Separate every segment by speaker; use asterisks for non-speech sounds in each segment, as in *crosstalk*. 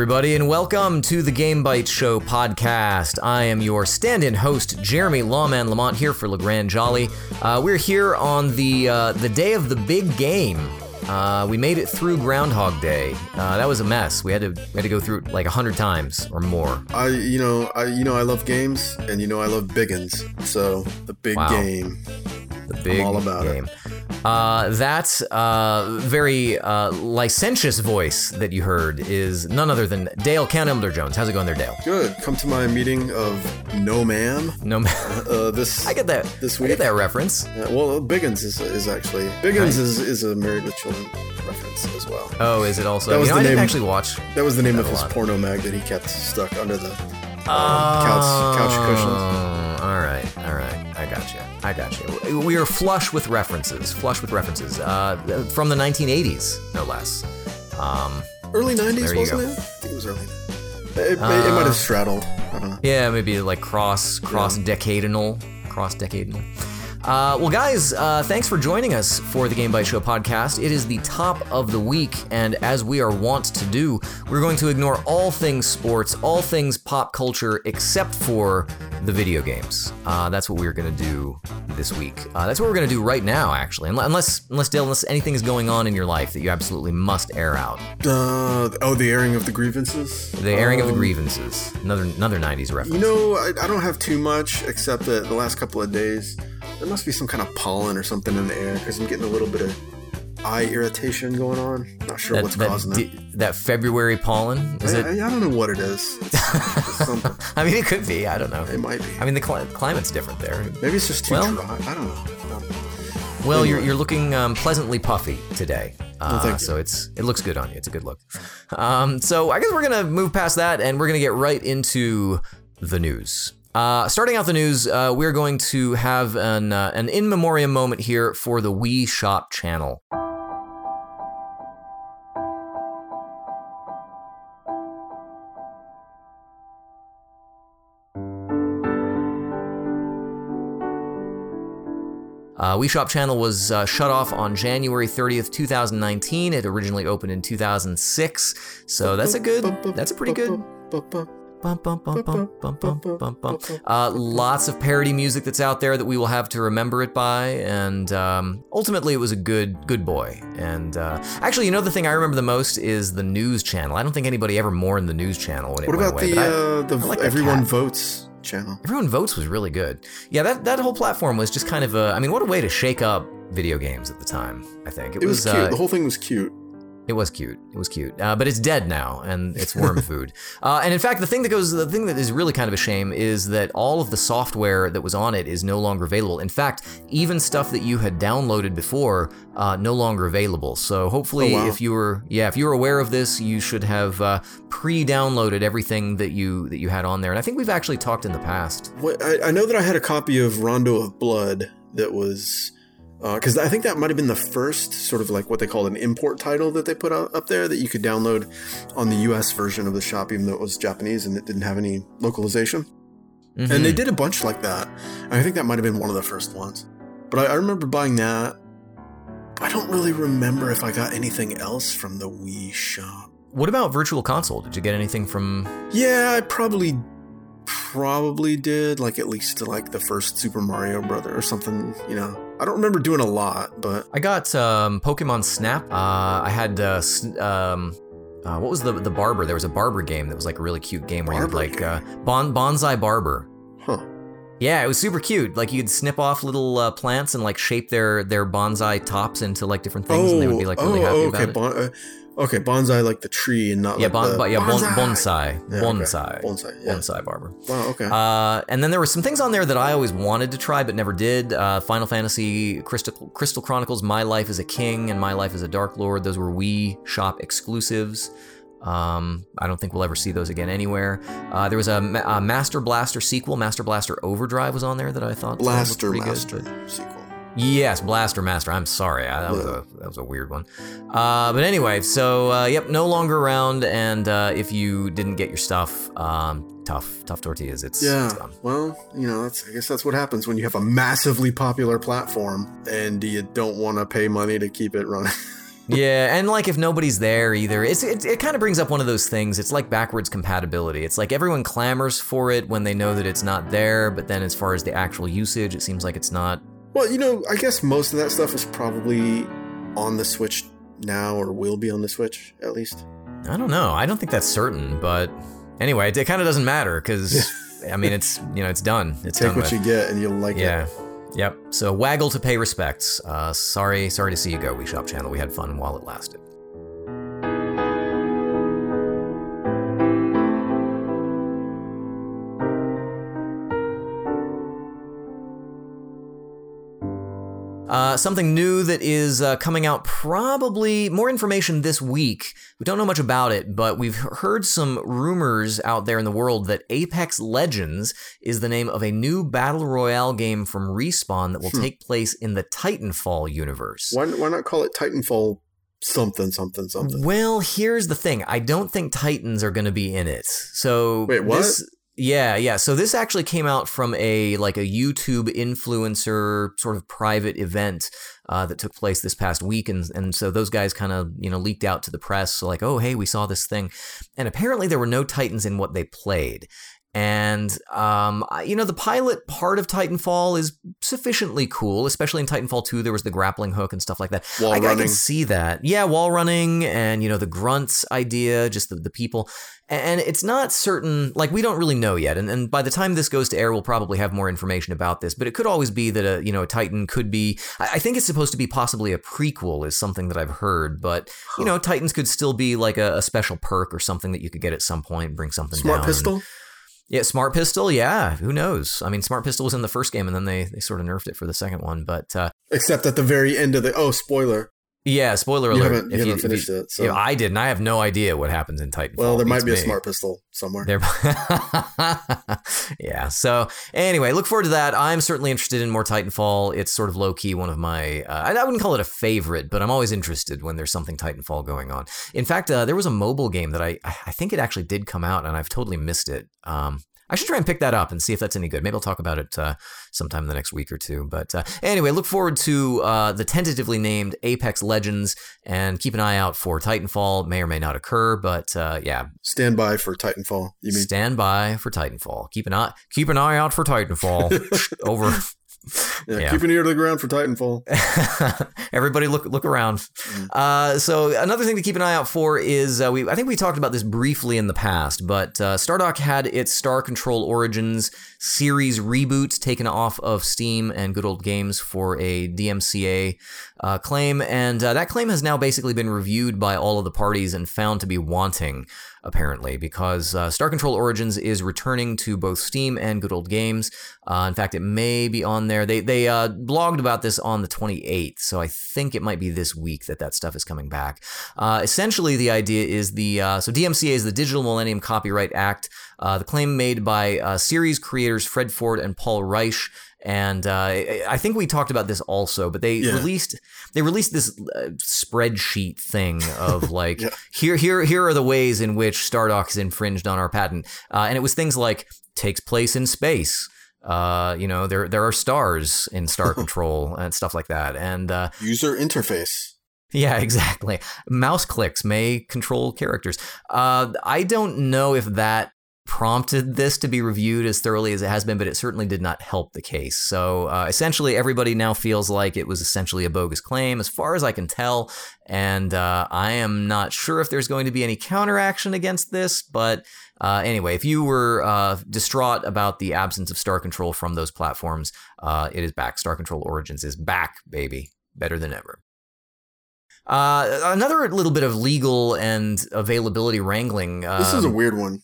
Speaker 1: Everybody, and welcome to the Game Bytes Show podcast. I am your stand in host, Jeremy Lawman Lamont, here for LeGrand Jolly. Uh, we're here on the, uh, the day of the big game. Uh, we made it through Groundhog Day. Uh, that was a mess. We had to we had to go through it like a hundred times or more.
Speaker 2: I you know I you know I love games and you know I love biggins. So the big
Speaker 1: Wow.
Speaker 2: game.
Speaker 1: The big
Speaker 2: all about it.
Speaker 1: game. Uh, that uh, very uh, licentious voice that you heard is none other than Dale Count Elder Jones. How's it going there, Dale?
Speaker 2: Good. Come to my meeting of No Man.
Speaker 1: No,
Speaker 2: Uh, this *laughs*
Speaker 1: I get that.
Speaker 2: This week.
Speaker 1: I get that reference.
Speaker 2: Yeah, well, Biggins is, is actually Biggins is, is a Married with Children reference as well.
Speaker 1: Oh, is it also?
Speaker 2: That was
Speaker 1: you know,
Speaker 2: the
Speaker 1: I
Speaker 2: name-
Speaker 1: actually watch.
Speaker 2: That was the name of his
Speaker 1: lot.
Speaker 2: porno mag that he kept stuck under the couch couch cushions.
Speaker 1: Oh, all right, all right. I got you. I got you. We are flush with references. Flush with references. Uh, from the 1980s, no less. Um,
Speaker 2: Early '90s, wasn't
Speaker 1: go.
Speaker 2: it? I think it was early. It, it, it might
Speaker 1: Uh,
Speaker 2: have straddled. I don't know.
Speaker 1: yeah, maybe like cross cross decadal, cross decadal. Uh, well, guys, uh, thanks for joining us for the Game Bytes Show podcast. It is the top of the week, and as we are wont to do, we're going to ignore all things sports, all things pop culture, except for the video games. Uh, that's what we're going to do this week. Uh, that's what we're going to do right now, actually, unless unless Dale, unless anything is going on in your life that you absolutely must air out.
Speaker 2: Uh, oh, the airing of the grievances.
Speaker 1: The airing of the
Speaker 2: Um,
Speaker 1: grievances. Another another '90s reference.
Speaker 2: You know, I, I don't have too much except that the last couple of days there must be some kind of pollen or something in the air because I'm getting a little bit of eye irritation going on. Not sure
Speaker 1: that,
Speaker 2: what's
Speaker 1: that,
Speaker 2: causing it.
Speaker 1: that February pollen is
Speaker 2: I,
Speaker 1: it?
Speaker 2: I, I don't know what it is. It's, *laughs* it's something. *laughs*
Speaker 1: I mean, it could be. I don't know.
Speaker 2: It might be.
Speaker 1: I mean, the cli- climate's different there.
Speaker 2: Maybe it's just too
Speaker 1: Well-
Speaker 2: dry. I don't know.
Speaker 1: Well, you're, you're looking um, pleasantly puffy today. Uh,
Speaker 2: you.
Speaker 1: So it's it looks good on you. It's a good look. Um, so I guess we're gonna move past that and we're gonna get right into the news. Uh, starting out the news, uh, we're going to have an uh, an in memoriam moment here for the Wii Shop channel. Uh, Wii Shop channel was uh, shut off on January 30th, 2019. It originally opened in 2006, so that's a good, that's a pretty good. Bum, bum, bum, bum, bum, bum, bum, bum. Uh, lots of parody music that's out there that we will have to remember it by, and um, ultimately it was a good, good boy. And uh, actually, you know, the thing I remember the most is the news channel. I don't think anybody ever mourned the news channel when it
Speaker 2: What
Speaker 1: went
Speaker 2: about
Speaker 1: away.
Speaker 2: the
Speaker 1: but I-
Speaker 2: uh, the
Speaker 1: like
Speaker 2: Everyone
Speaker 1: cat.
Speaker 2: Votes channel?
Speaker 1: Everyone Votes was really good. Yeah, that, that whole platform was just kind of a. I mean, what a way to shake up video games at the time. I think
Speaker 2: It was cute.
Speaker 1: Uh,
Speaker 2: the whole thing was cute.
Speaker 1: It was cute. It was cute. Uh, but it's dead now, and it's worm *laughs* food. Uh, and in fact, the thing that goes, the thing that is really kind of a shame is that all of the software that was on it is no longer available. In fact, even stuff that you had downloaded before, uh, no longer available. So hopefully,
Speaker 2: Oh, wow.
Speaker 1: if you were, yeah, if you were aware of this, you should have uh, pre-downloaded everything that you that you had on there. And I think we've actually talked in the past.
Speaker 2: What, I, I know that I had a copy of Rondo of Blood that was because I think that might have been the first sort of like what they called an import title that they put out, up there that you could download on the U.S. version of the shop, even though it was Japanese and it didn't have any localization.
Speaker 1: Mhm.
Speaker 2: And they did a bunch like that. I think that might have been one of the first ones. But I, I remember buying that. I don't really remember if I got anything else from the Wii shop.
Speaker 1: What about Virtual Console? Did you get anything from?
Speaker 2: Yeah, I probably probably did like at least like the first Super Mario Brother or something, you know. I don't remember doing a lot, but
Speaker 1: I got um, Pokemon Snap. Uh, I had uh, um, uh, what was the the barber? There was a barber game that was like a really cute game where you would like uh, bon- bonsai barber.
Speaker 2: huh.
Speaker 1: Yeah, it was super cute. Like you could snip off little uh, plants and like shape their their bonsai tops into like different things, and they would be like really
Speaker 2: oh,
Speaker 1: happy
Speaker 2: oh,
Speaker 1: about it.
Speaker 2: bon- uh, okay, bonsai like the tree and not
Speaker 1: yeah,
Speaker 2: like
Speaker 1: bon-
Speaker 2: the
Speaker 1: yeah, bon-
Speaker 2: bonsai.
Speaker 1: bonsai,
Speaker 2: Yeah, okay.
Speaker 1: bonsai,
Speaker 2: Bonsai, yeah.
Speaker 1: bonsai barber.
Speaker 2: Wow, okay.
Speaker 1: Uh, and then there were some things on there that I always wanted to try but never did. Uh, Final Fantasy Crystal, Crystal Chronicles, My Life as a King, and My Life as a Dark Lord. Those were Wii Shop exclusives. Um, I don't think we'll ever see those again anywhere. Uh, there was a, a Master Blaster sequel, Master Blaster Overdrive, was on there that I thought
Speaker 2: Blaster
Speaker 1: pretty good,
Speaker 2: Master
Speaker 1: but-
Speaker 2: sequel.
Speaker 1: Yes, Blaster Master. I'm sorry, I, that was a that was a weird one. Uh, but anyway, so uh, yep, no longer around. And uh, if you didn't get your stuff, um, tough, tough tortillas. It's,
Speaker 2: Yeah.
Speaker 1: it's.
Speaker 2: Well, you know, that's I guess that's what happens when you have a massively popular platform and you don't want to pay money to keep it running. *laughs*
Speaker 1: yeah, and like if nobody's there either, it's it, it kind of brings up one of those things. It's like backwards compatibility. It's like everyone clamors for it when they know that it's not there, but then as far as the actual usage, it seems like it's not.
Speaker 2: Well, you know, I guess most of that stuff is probably on the Switch now, or will be on the Switch at least.
Speaker 1: I don't know. I don't think that's certain, but anyway, it, it kind of doesn't matter because I mean, it's you know, it's done. It's
Speaker 2: Take
Speaker 1: done
Speaker 2: what
Speaker 1: with.
Speaker 2: you get, and you'll like
Speaker 1: Yeah.
Speaker 2: it. Yeah.
Speaker 1: Yep. So waggle to pay respects. Uh, sorry, sorry to see you go, Wii Shop Channel. We had fun while it lasted. Uh, something new that is uh, coming out probably more information this week. We don't know much about it, but we've heard some rumors out there in the world that Apex Legends is the name of a new battle royale game from Respawn that will
Speaker 2: Hmm.
Speaker 1: take place in the Titanfall universe.
Speaker 2: Why, why not call it Titanfall something something something?
Speaker 1: Well, here's the thing. I don't think Titans are going to be in it. So
Speaker 2: Wait, what?
Speaker 1: This, yeah, yeah. So this actually came out from a like a YouTube influencer sort of private event uh, that took place this past week, and and so those guys kind of you know leaked out to the press, so like, oh hey, we saw this thing, and apparently there were no Titans in what they played. And um, you know, the pilot part of Titanfall is sufficiently cool, especially in Titanfall 2. There was the grappling hook and stuff like that.
Speaker 2: Wall
Speaker 1: I, I can see that. Yeah, wall running and, you know, the grunts idea, just the, the people. And it's not certain, like, we don't really know yet. And, and by the time this goes to air, we'll probably have more information about this. But it could always be that a, you know, a Titan could be, I, I think it's supposed to be possibly a prequel, is something that I've heard. But, you know, Titans could still be like a, a special perk or something that you could get at some point, bring something
Speaker 2: Smart
Speaker 1: down.
Speaker 2: pistol.
Speaker 1: Yeah, Smart Pistol. Yeah, who knows? I mean, Smart Pistol was in the first game, and then they they sort of nerfed it for the second one. But uh,
Speaker 2: Except at the very end of the oh spoiler.
Speaker 1: Yeah, spoiler
Speaker 2: You
Speaker 1: alert.
Speaker 2: haven't- you haven't finished it, so-
Speaker 1: Yeah, I did, and I have no idea what happens in Titanfall.
Speaker 2: Well, there might be a smart pistol somewhere.
Speaker 1: There, *laughs* yeah. So anyway, look forward to that. I'm certainly interested in more Titanfall. It's sort of low key one of my. Uh, I I wouldn't call it a favorite, but I'm always interested when there's something Titanfall going on. In fact, uh, there was a mobile game that I I think it actually did come out, and I've totally missed it. Um, I should try and pick that up and see if that's any good. Maybe I'll talk about it uh, sometime in the next week or two. But uh, anyway, look forward to uh, the tentatively named Apex Legends and keep an eye out for Titanfall. May or may not occur, but uh, yeah,
Speaker 2: Stand by for Titanfall. You mean?
Speaker 1: Stand by for Titanfall. Keep an eye keep an eye out for Titanfall. *laughs* Over.
Speaker 2: Yeah,
Speaker 1: Yeah.
Speaker 2: Keep an ear to the ground for Titanfall. *laughs*
Speaker 1: Everybody look look around. Uh, so another thing to keep an eye out for is uh, we I think we talked about this briefly in the past, but uh, Stardock had its Star Control Origins series reboot taken off of Steam and Good Old Games for a DMCA uh, claim, and uh, that claim has now basically been reviewed by all of the parties and found to be wanting. Apparently, because uh, Star Control Origins is returning to both Steam and Good Old Games. Uh, in fact, it may be on there. They they uh, blogged about this on the 28th, so I think it might be this week that that stuff is coming back. Uh, essentially, the idea is the uh, so DMCA is the Digital Millennium Copyright Act. Uh, the claim made by series creators Fred Ford and Paul Reiche. And uh, I I think we talked about this also, but they
Speaker 2: Yeah.
Speaker 1: released they released this uh, spreadsheet thing of *laughs* like
Speaker 2: Yeah.
Speaker 1: here here here are the ways in which Stardock has infringed on our patent, uh, and it was things like takes place in space. Uh, you know, there there are stars in Star *laughs* Control and stuff like that, and uh,
Speaker 2: User interface.
Speaker 1: yeah, *laughs* exactly. Mouse clicks may control characters. Uh, I don't know if that prompted this to be reviewed as thoroughly as it has been, but it certainly did not help the case. So uh, essentially, everybody now feels like it was essentially a bogus claim, as far as I can tell. And uh, I am not sure if there's going to be any counteraction against this, but uh, anyway, if you were uh, distraught about the absence of Star Control from those platforms, uh, it is back. Star Control Origins is back, baby. Better than ever. Uh, another little bit of legal and availability wrangling. Um,
Speaker 2: This is a weird one.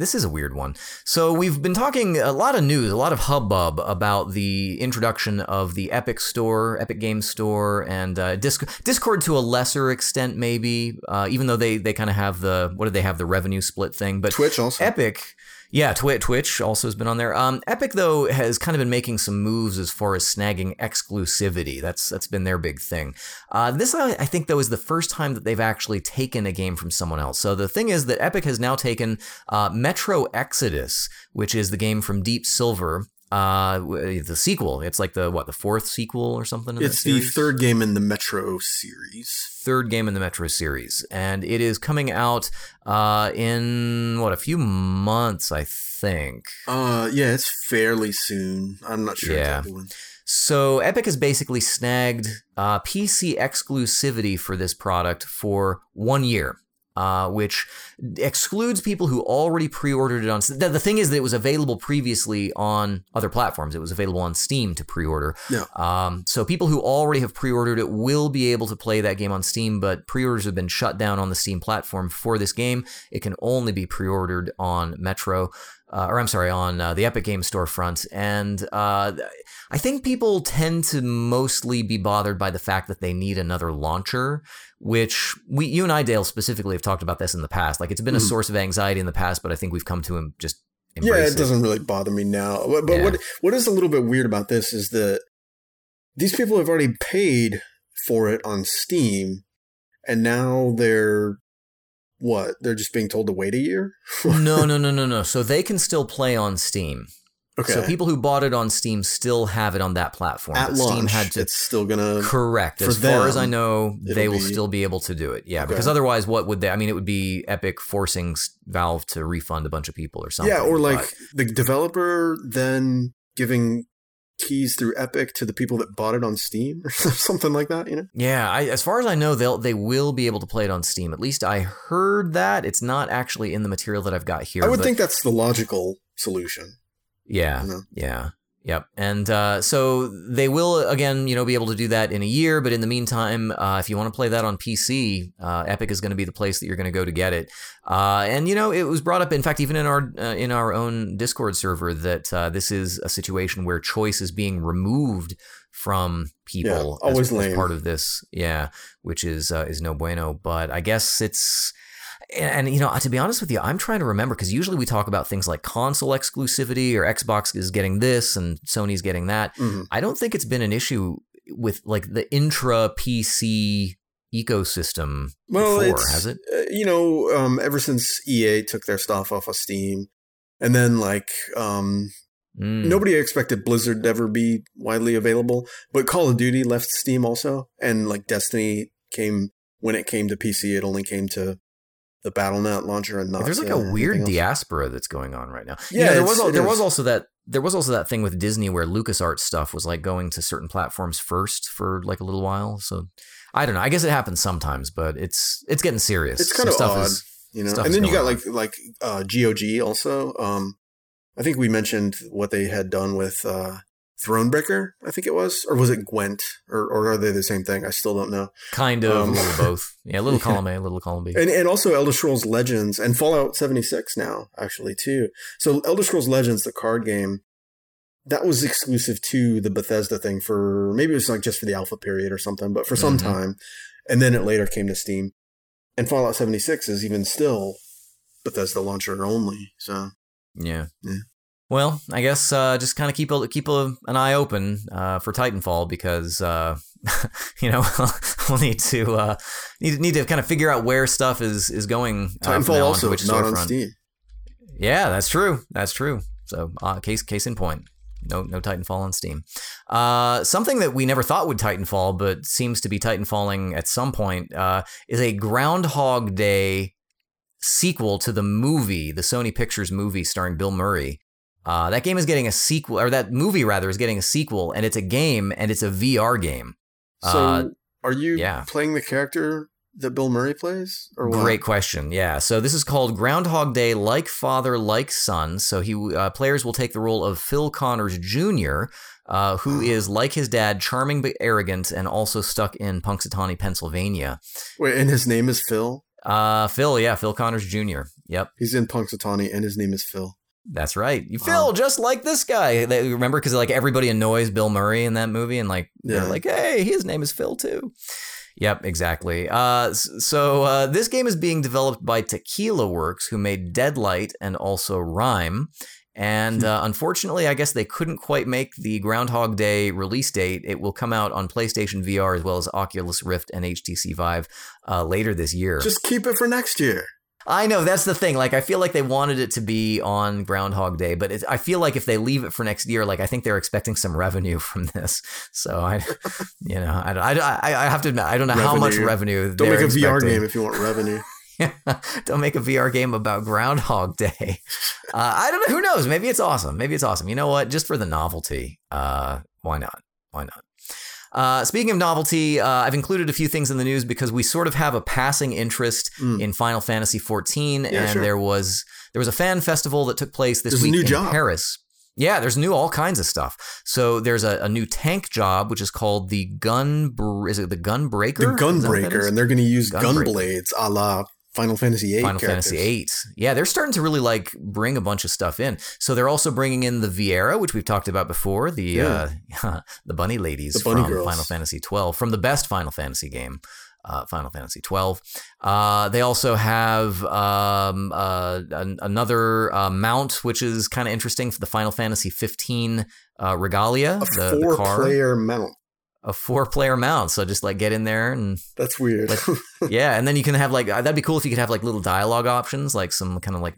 Speaker 1: This is a weird one. So we've been talking a lot of news, a lot of hubbub about the introduction of the Epic Store, Epic Games Store, and uh, Disc- Discord to a lesser extent, maybe. Uh, even though they they kind of have the what do they have the revenue split thing, but
Speaker 2: Twitch also.
Speaker 1: Epic. Yeah, Twi- Twitch also has been on there. Um, Epic though has kind of been making some moves as far as snagging exclusivity. That's that's been their big thing. Uh, this I I think though is the first time that they've actually taken a game from someone else. So the thing is that Epic has now taken uh, Metro Exodus, which is the game from Deep Silver. Uh, the sequel. It's like the what the fourth sequel or something. in
Speaker 2: It's the third game in the Metro series.
Speaker 1: third game in the Metro series, and it is coming out uh, in what a few months, I think.
Speaker 2: Uh, yeah, it's fairly soon. I'm not sure
Speaker 1: Yeah.
Speaker 2: exactly when.
Speaker 1: So Epic has basically snagged uh, PC exclusivity for this product for one year. Uh, which excludes people who already pre-ordered it on. The, the thing is that it was available previously on other platforms. It was available on Steam to pre-order.
Speaker 2: Yeah.
Speaker 1: Um, so people who already have pre-ordered it will be able to play that game on Steam, but pre-orders have been shut down on the Steam platform for this game. It can only be pre-ordered on Metro, uh, or I'm sorry, on uh, the Epic Games storefront. And uh, I think people tend to mostly be bothered by the fact that they need another launcher, which we, you and I, Dale, specifically have talked about this in the past. Like it's been a
Speaker 2: Mhm.
Speaker 1: source of anxiety in the past, but I think we've come to em- just
Speaker 2: Yeah,
Speaker 1: embrace
Speaker 2: it doesn't really bother me now. But, but
Speaker 1: Yeah.
Speaker 2: what what is a little bit weird about this is that these people have already paid for it on Steam, and now they're what? They're just being told to wait a year. *laughs*
Speaker 1: no, no, no, no, no. So they can still play on Steam.
Speaker 2: Okay.
Speaker 1: So people who bought it on Steam still have it on that platform.
Speaker 2: At launch,
Speaker 1: Steam had to
Speaker 2: it's still gonna.
Speaker 1: correct. As far as I know, they
Speaker 2: it'll be-
Speaker 1: still be able to do it. Yeah,
Speaker 2: Okay.
Speaker 1: because otherwise, what would they? I mean, it would be Epic forcing Valve to refund a bunch of people or something.
Speaker 2: yeah, or like
Speaker 1: but-
Speaker 2: the developer then giving keys through Epic to the people that bought it on Steam *laughs* or something like that. You know.
Speaker 1: Yeah, I, as far as I know, they'll they will be able to play it on Steam. At least I heard that. It's not actually in the material that I've got here.
Speaker 2: I would think that's the logical solution.
Speaker 1: Yeah,
Speaker 2: know?
Speaker 1: yeah, yep. And uh, so they will again, you know, be able to do that in a year. But in the meantime, uh, if you want to play that on PC, uh, Epic is going to be the place that you're going to go to get it. Uh, and you know, it was brought up, in fact, even in our uh, in our own Discord server, that uh, this is a situation where choice is being removed from people
Speaker 2: Yeah, always
Speaker 1: as, as part of this. Yeah, which is uh, is no bueno. But I guess it's and, and, you know, to be honest with you, I'm trying to remember because usually we talk about things like console exclusivity or Xbox is getting this and Sony's getting that.
Speaker 2: Mhm.
Speaker 1: I don't think it's been an issue with like the intra PC ecosystem
Speaker 2: Well,
Speaker 1: before, has it?
Speaker 2: uh, you know, um, ever since EA took their stuff off of Steam, and then like um,
Speaker 1: Mm.
Speaker 2: nobody expected Blizzard to ever be widely available, but Call of Duty left Steam also, and like Destiny came when it came to PC, it only came to the BattleNet launcher and not.
Speaker 1: There's like a weird diaspora that's going on right now. You
Speaker 2: Yeah,
Speaker 1: know, there was there was also that there was also that thing with Disney where LucasArts stuff was like going to certain platforms first for like a little while. So I don't know. I guess it happens sometimes, but it's it's getting serious.
Speaker 2: It's kind of
Speaker 1: stuff
Speaker 2: odd,
Speaker 1: is-
Speaker 2: you know. And then you got
Speaker 1: going
Speaker 2: like like uh, GOG also. Um, I think we mentioned what they had done with uh, Thronebreaker. I think it was, or was it Gwent, or or are they the same thing? I still don't know.
Speaker 1: kind of
Speaker 2: um,
Speaker 1: both. *laughs* Yeah, a little
Speaker 2: yeah.
Speaker 1: column A, a little column B.
Speaker 2: And and also Elder Scrolls Legends and Fallout 76 now actually too. So Elder Scrolls Legends, the card game, that was exclusive to the Bethesda thing for maybe it was like just for the alpha period or something, but for some
Speaker 1: Mhm.
Speaker 2: time, and then it later came to Steam. And Fallout 76 is even still Bethesda launcher only. So
Speaker 1: Yeah.
Speaker 2: Yeah.
Speaker 1: Well, I guess uh, just kind of keep a, keep a, an eye open uh, for Titanfall because uh, *laughs* you know *laughs* we'll need to uh, need need to kind of figure out where stuff is is going. uh,
Speaker 2: Titanfall also
Speaker 1: which
Speaker 2: not on. Steam.
Speaker 1: Yeah, that's true. That's true. So uh, case case in point. No, no Titanfall on Steam. Uh, something that we never thought would Titanfall, but seems to be Titanfalling at some point, uh, is a Groundhog Day sequel to the movie, the Sony Pictures movie starring Bill Murray. Uh, that game is getting a sequel, or that movie rather is getting a sequel, and it's a game, and it's a VR game.
Speaker 2: So
Speaker 1: Uh,
Speaker 2: are you
Speaker 1: yeah.
Speaker 2: playing the character that Bill Murray plays? Or what?
Speaker 1: Great question. Yeah. So this is called Groundhog Day, like father, like son. So he uh, players will take the role of Phil Connors Jr., uh, who is like his dad, charming but arrogant, and also stuck in Punxsutawney, Pennsylvania.
Speaker 2: Wait, and his name is Phil.
Speaker 1: Uh, Phil, yeah, Phil Connors Jr. Yep.
Speaker 2: He's in Punxsutawney, and his name is Phil.
Speaker 1: That's right. You
Speaker 2: Wow.
Speaker 1: feel just like this guy. They, remember, because like everybody annoys Bill Murray in that movie, and like
Speaker 2: Yeah.
Speaker 1: they're like, "Hey, his name is Phil too." Yep, exactly. Uh, so uh, this game is being developed by Tequila Works, who made Deadlight and also RiME. And uh, unfortunately, I guess they couldn't quite make the Groundhog Day release date. It will come out on PlayStation VR as well as Oculus Rift and HTC Vive uh, later this year.
Speaker 2: Just keep it for next year.
Speaker 1: I know that's the thing. Like, I feel like they wanted it to be on Groundhog Day, but it, I feel like if they leave it for next year, like I think they're expecting some revenue *laughs* from this. So I, you know, I, I, I have to admit, I don't know revenue. how much revenue.
Speaker 2: Don't make a
Speaker 1: expecting.
Speaker 2: VR game if you want revenue. *laughs*
Speaker 1: don't make a VR game about Groundhog Day. Uh, I don't know. Who knows? Maybe it's awesome. Maybe it's awesome. You know what? Just for the novelty, uh, why not? Why not? Uh, speaking of novelty, uh, I've included a few things in the news because we sort of have a passing interest mm. in Final Fantasy XIV, yeah, and sure. there was there was a fan festival that took place this
Speaker 2: there's
Speaker 1: week
Speaker 2: in
Speaker 1: job. Paris. Yeah, there's new all kinds of stuff. So there's a, a new tank job which is called the gun. Is it the Gunbreaker?
Speaker 2: The Gunbreaker, and they're going to use gun blades, a la Final Fantasy VIII.
Speaker 1: Final characters. Fantasy VIII. Yeah, they're starting to really like bring a bunch of stuff in. So they're also bringing in the Viera, which we've talked about before, the yeah. uh, *laughs* the bunny ladies the bunny from girls. Final Fantasy twelve, from the best Final Fantasy game. Uh, Final Fantasy twelve. Uh, they also have um, uh, an, another uh, mount, which is kind of interesting for the Final Fantasy fifteen uh, regalia.
Speaker 2: A the, four-player mount
Speaker 1: a four player mount. So just like get in there and
Speaker 2: that's weird.
Speaker 1: like, *laughs* yeah, and then you can have like that'd be cool if you could have like little dialogue options, like some kind of like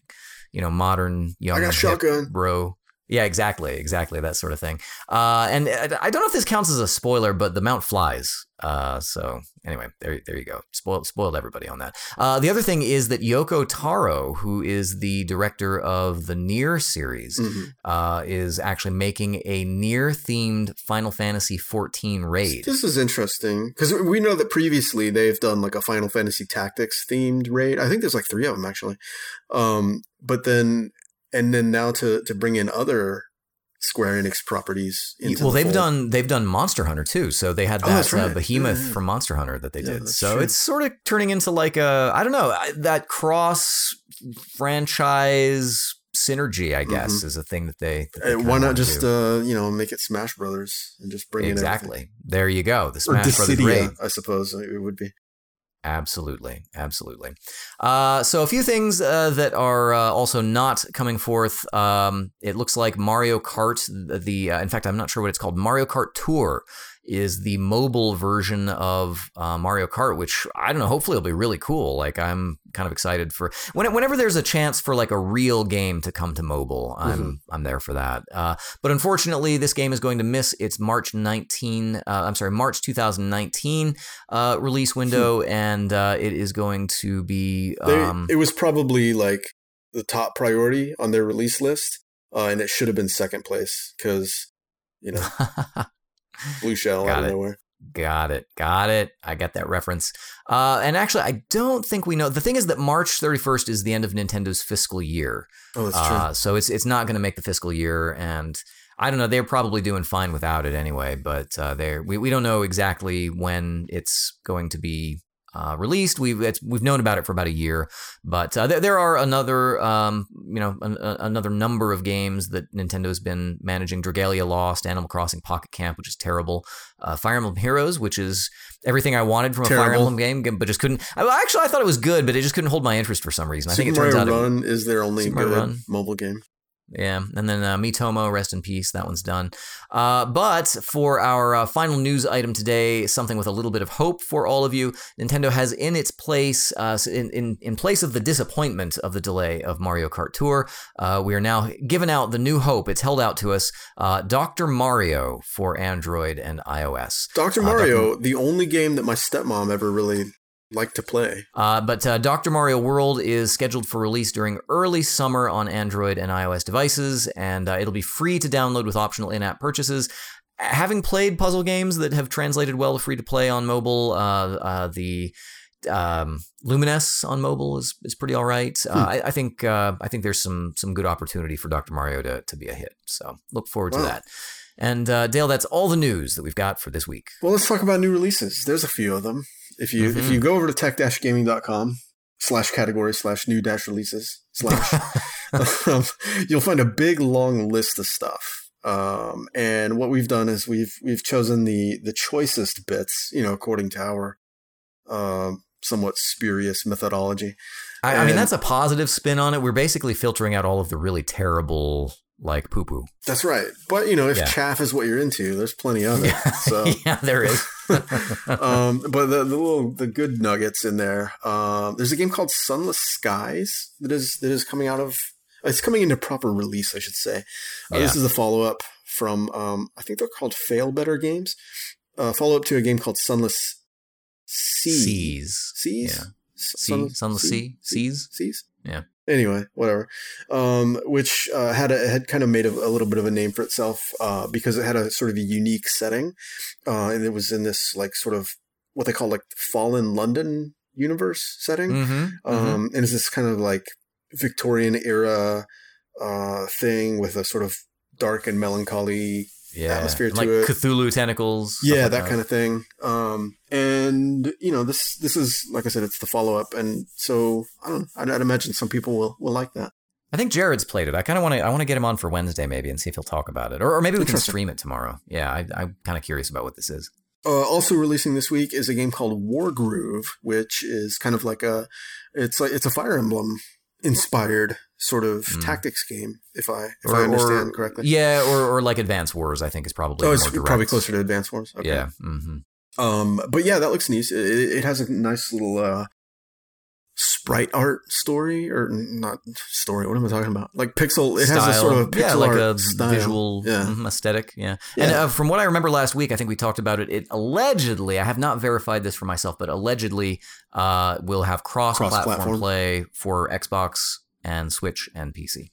Speaker 1: you know modern young
Speaker 2: I got shotgun
Speaker 1: bro. Yeah, exactly, exactly that sort of thing. Uh, and I don't know if this counts as a spoiler, but the mount flies. Uh, so anyway, there, there you go. Spoiled, spoiled everybody on that. Uh, the other thing is that Yoko Taro, who is the director of the NieR series, mm-hmm. uh, is actually making a NieR themed Final Fantasy XIV raid.
Speaker 2: This is interesting because we know that previously they've done like a Final Fantasy Tactics themed raid. I think there's like three of them actually. Um, but then and then now to to bring in other Square Enix properties.
Speaker 1: well,
Speaker 2: the
Speaker 1: they've
Speaker 2: fold.
Speaker 1: done they've done Monster Hunter too. So they had oh, that oh, right. uh, behemoth yeah, yeah. from Monster Hunter that they yeah, did. So true. it's sort of turning into like a I don't know that cross franchise synergy. I guess mm-hmm. is a thing that they. That
Speaker 2: they why not just uh, you know make it Smash Brothers and just bring
Speaker 1: exactly.
Speaker 2: in exactly.
Speaker 1: There you go. The Smash Brothers raid.
Speaker 2: I suppose it would be.
Speaker 1: Absolutely, absolutely. Uh, so a few things uh, that are uh, also not coming forth. Um, it looks like Mario Kart. The uh, in fact, I'm not sure what it's called. Mario Kart Tour is the mobile version of uh, Mario Kart, which I don't know. Hopefully, it'll be really cool. Like I'm kind of excited for when, whenever there's a chance for like a real game to come to mobile. I'm mm-hmm. I'm there for that. Uh, but unfortunately, this game is going to miss its March 19. Uh, I'm sorry, March 2019 uh, release window, hmm. and uh, it is going to be.
Speaker 2: Um, they, it was probably like the top priority on their release list, uh, and it should have been second place because you know. *laughs* Blue shell out of nowhere.
Speaker 1: Got it. Got it. I got that reference. Uh, and actually, I don't think we know. The thing is that March 31st is the end of Nintendo's fiscal year.
Speaker 2: Oh, that's true. Uh,
Speaker 1: so it's it's not going to make the fiscal year, and I don't know. They're probably doing fine without it anyway. But uh, they we we don't know exactly when it's going to be uh, released. We've we've known about it for about a year, but uh, there, there are another um, you know an, another number of games that Nintendo's been managing: Dragalia Lost, Animal Crossing Pocket Camp, which is terrible, uh, Fire Emblem Heroes, which is everything I wanted from terrible. a Fire Emblem game, but just couldn't. I, actually, I thought it was good, but it just couldn't hold my interest for some reason. I
Speaker 2: Super
Speaker 1: think it turns
Speaker 2: Mario
Speaker 1: out
Speaker 2: Run it, is their only Super good Run. mobile game.
Speaker 1: Yeah, and then uh, Miitomo, rest in peace. That one's done. Uh, but for our uh, final news item today, something with a little bit of hope for all of you. Nintendo has in its place, uh, in, in in place of the disappointment of the delay of Mario Kart Tour, uh, we are now giving out the new hope. It's held out to us. Uh, Doctor Mario for Android and iOS.
Speaker 2: Doctor Mario, Dr. the only game that my stepmom ever really like to play.
Speaker 1: Uh, but uh, Dr. Mario World is scheduled for release during early summer on Android and iOS devices, and uh, it'll be free to download with optional in app purchases. Having played puzzle games that have translated well to free to play on mobile, uh, uh, the um, Lumines on mobile is, is pretty all right. Uh, hmm. I, I, think I think there's some some good opportunity for Dr. Mario to, to be a hit. So look forward wow. to that. And Dale, that's all the news that we've got for this week.
Speaker 2: Well, let's talk about new releases. There's a few of them. If you mm-hmm. if you go over to tech-gaming.com slash category slash new dash releases slash, *laughs* *laughs* um, you'll find a big long list of stuff. Um, and what we've done is we've we've chosen the the choicest bits, you know, according to our um, somewhat spurious methodology.
Speaker 1: I, I mean, that's a positive spin on it. We're basically filtering out all of the really terrible like poo poo.
Speaker 2: That's right. But you know, if
Speaker 1: Yeah.
Speaker 2: chaff is what you're into, there's plenty of it. *laughs* So,
Speaker 1: yeah, there is. *laughs*
Speaker 2: um, but the, the little the good nuggets in there. Um, there's a game called Sunless Skies that is that is coming out of. It's coming into proper release, I should say. Uh, This is a follow up from. Um, I think they're called Failbetter games. Uh, follow up to a game called Sunless Seas.
Speaker 1: Seas.
Speaker 2: Seas.
Speaker 1: Yeah.
Speaker 2: S-
Speaker 1: Sea? Sunless sea? Seas?
Speaker 2: Seas.
Speaker 1: Yeah.
Speaker 2: Anyway, whatever. Um, which uh, had a, had kind of made a, a little bit of a name for itself uh, because it had a sort of a unique setting, uh, and it was in this like sort of what they call like fallen London universe setting.
Speaker 1: Mm-hmm.
Speaker 2: Um, and it's this kind of like Victorian era uh, thing with a sort of dark and melancholy
Speaker 1: yeah.
Speaker 2: atmosphere
Speaker 1: And,
Speaker 2: to
Speaker 1: like
Speaker 2: it.
Speaker 1: Cthulhu tentacles.
Speaker 2: yeah,
Speaker 1: like
Speaker 2: that kind of thing. Um, and you know, this this is like I said, it's the follow up, and so I don't. I'd, I'd imagine some people will will like that.
Speaker 1: I think Jared's played it. I kind of want to. I want to get him on for Wednesday maybe and see if he'll talk about it, or, or maybe we can stream it tomorrow. Yeah, I, I'm kind of curious about what this is.
Speaker 2: Uh, also releasing this week is a game called Wargroove, which is kind of like a, it's like it's a Fire Emblem inspired sort of
Speaker 1: Hmm.
Speaker 2: tactics game, if I if
Speaker 1: Or-
Speaker 2: I understand
Speaker 1: or-
Speaker 2: correctly.
Speaker 1: Yeah, or, or like Advance Wars. I think is probably.
Speaker 2: oh, it's probably closer to Advance Wars. Okay.
Speaker 1: Yeah. hmm
Speaker 2: Um, but yeah, that looks neat. It, it has a nice little uh, sprite art story, or not story. What am I talking about? Like pixel. It has a sort of pixel
Speaker 1: yeah, like a
Speaker 2: style.
Speaker 1: visual
Speaker 2: Yeah.
Speaker 1: mhm, aesthetic. Yeah, and
Speaker 2: Yeah.
Speaker 1: uh, from what I remember last week, I think we talked about it. It allegedly, I have not verified this for myself, but allegedly, uh, will have cross-platform
Speaker 2: Cross-platform.
Speaker 1: play for Xbox and Switch and PC.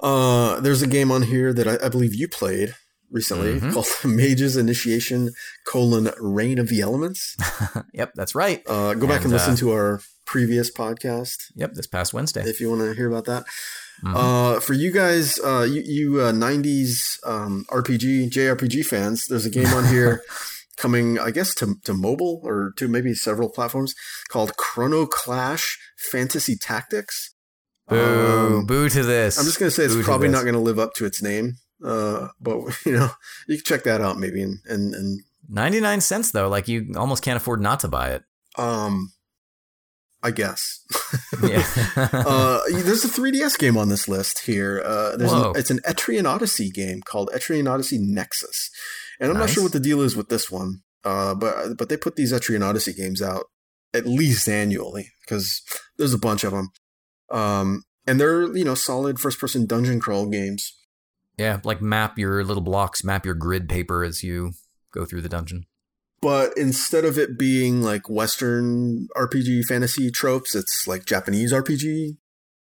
Speaker 2: Uh, there's a game on here that I, I believe you played recently
Speaker 1: Mhm.
Speaker 2: called *laughs* Mage's Initiation: colon Reign of the Elements. *laughs*
Speaker 1: yep, that's right.
Speaker 2: Uh, go back and,
Speaker 1: And,
Speaker 2: listen
Speaker 1: uh,
Speaker 2: to our previous podcast
Speaker 1: Yep, this past Wednesday.
Speaker 2: if you want to hear about that.
Speaker 1: Mhm.
Speaker 2: Uh, for you guys, uh, you, you uh, 90s um, RPG, JRPG fans, there's a game on *laughs* here coming, I guess, to, to mobile or to maybe several platforms called Chrono Clash Fantasy Tactics.
Speaker 1: Boo,
Speaker 2: Um,
Speaker 1: boo to this.
Speaker 2: I'm just going to say it's
Speaker 1: Boo
Speaker 2: probably not going to live up to its name. Uh, but you know, you can check that out maybe and, and, and
Speaker 1: 99 cents though. Like you almost can't afford not to buy it.
Speaker 2: um, I guess.
Speaker 1: Yeah. *laughs*
Speaker 2: uh, there's a 3DS game on this list here. Uh, there's
Speaker 1: Whoa.
Speaker 2: an, it's an Etrian Odyssey game called Etrian Odyssey Nexus, and I'm not sure what the deal is with this one. Uh, but but they put these Etrian Odyssey games out at least annually because there's a bunch of them. Um, and they're you know solid first person dungeon crawl games.
Speaker 1: yeah, like map your little blocks, map your grid paper as you go through the dungeon.
Speaker 2: But instead of it being like Western RPG fantasy tropes, it's like Japanese RPG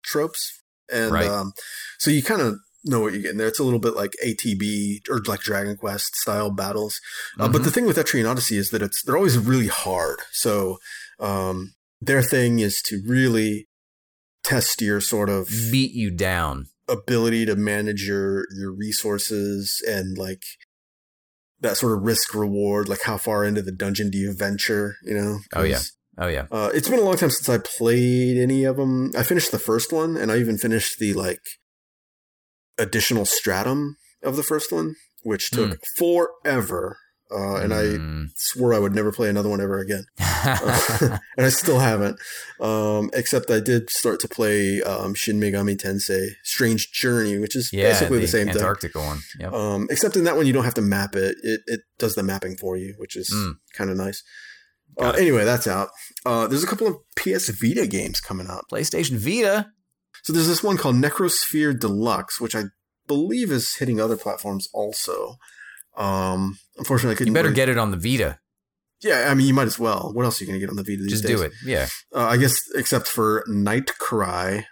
Speaker 2: tropes. And
Speaker 1: Right.
Speaker 2: um, so you kind of know what you're getting there. It's a little bit like ATB or like Dragon Quest style battles. Uh, but
Speaker 1: Mhm.
Speaker 2: the thing with Etrian Odyssey is that it's they're always really hard. So um, their thing is to really test your sort of
Speaker 1: beat you down.
Speaker 2: ability to manage your your resources and like that sort of risk reward like how far into the dungeon do you venture you know?
Speaker 1: Oh, yeah. Oh yeah.
Speaker 2: uh, it's been a long time since i played any of them i finished the first one and i even finished the like additional stratum of the first one which took forever uh, and i
Speaker 1: Mm.
Speaker 2: swore i would never play another one ever again uh, *laughs* *laughs* and I still haven't. Um, except I did start to play um, Shin Megami Tensei: Strange Journey, which is
Speaker 1: yeah,
Speaker 2: basically the, same
Speaker 1: Antarctica one. Yep.
Speaker 2: thing. Um, except in that one, you don't have to map it; it, it does the mapping for you, which is
Speaker 1: Mm.
Speaker 2: kind of nice. Uh, anyway, that's out. Uh, there's a couple of PS Vita games coming out.
Speaker 1: PlayStation Vita.
Speaker 2: So there's this one called Necrosphere Deluxe, which I believe is hitting other platforms also. Um, unfortunately, I couldn't.
Speaker 1: You better
Speaker 2: really-
Speaker 1: get it on the Vita.
Speaker 2: Yeah, I mean, you might as well. What else are you going to get on the Vita these
Speaker 1: Just
Speaker 2: days?
Speaker 1: do it. Yeah.
Speaker 2: Uh, I guess except for Night Cry,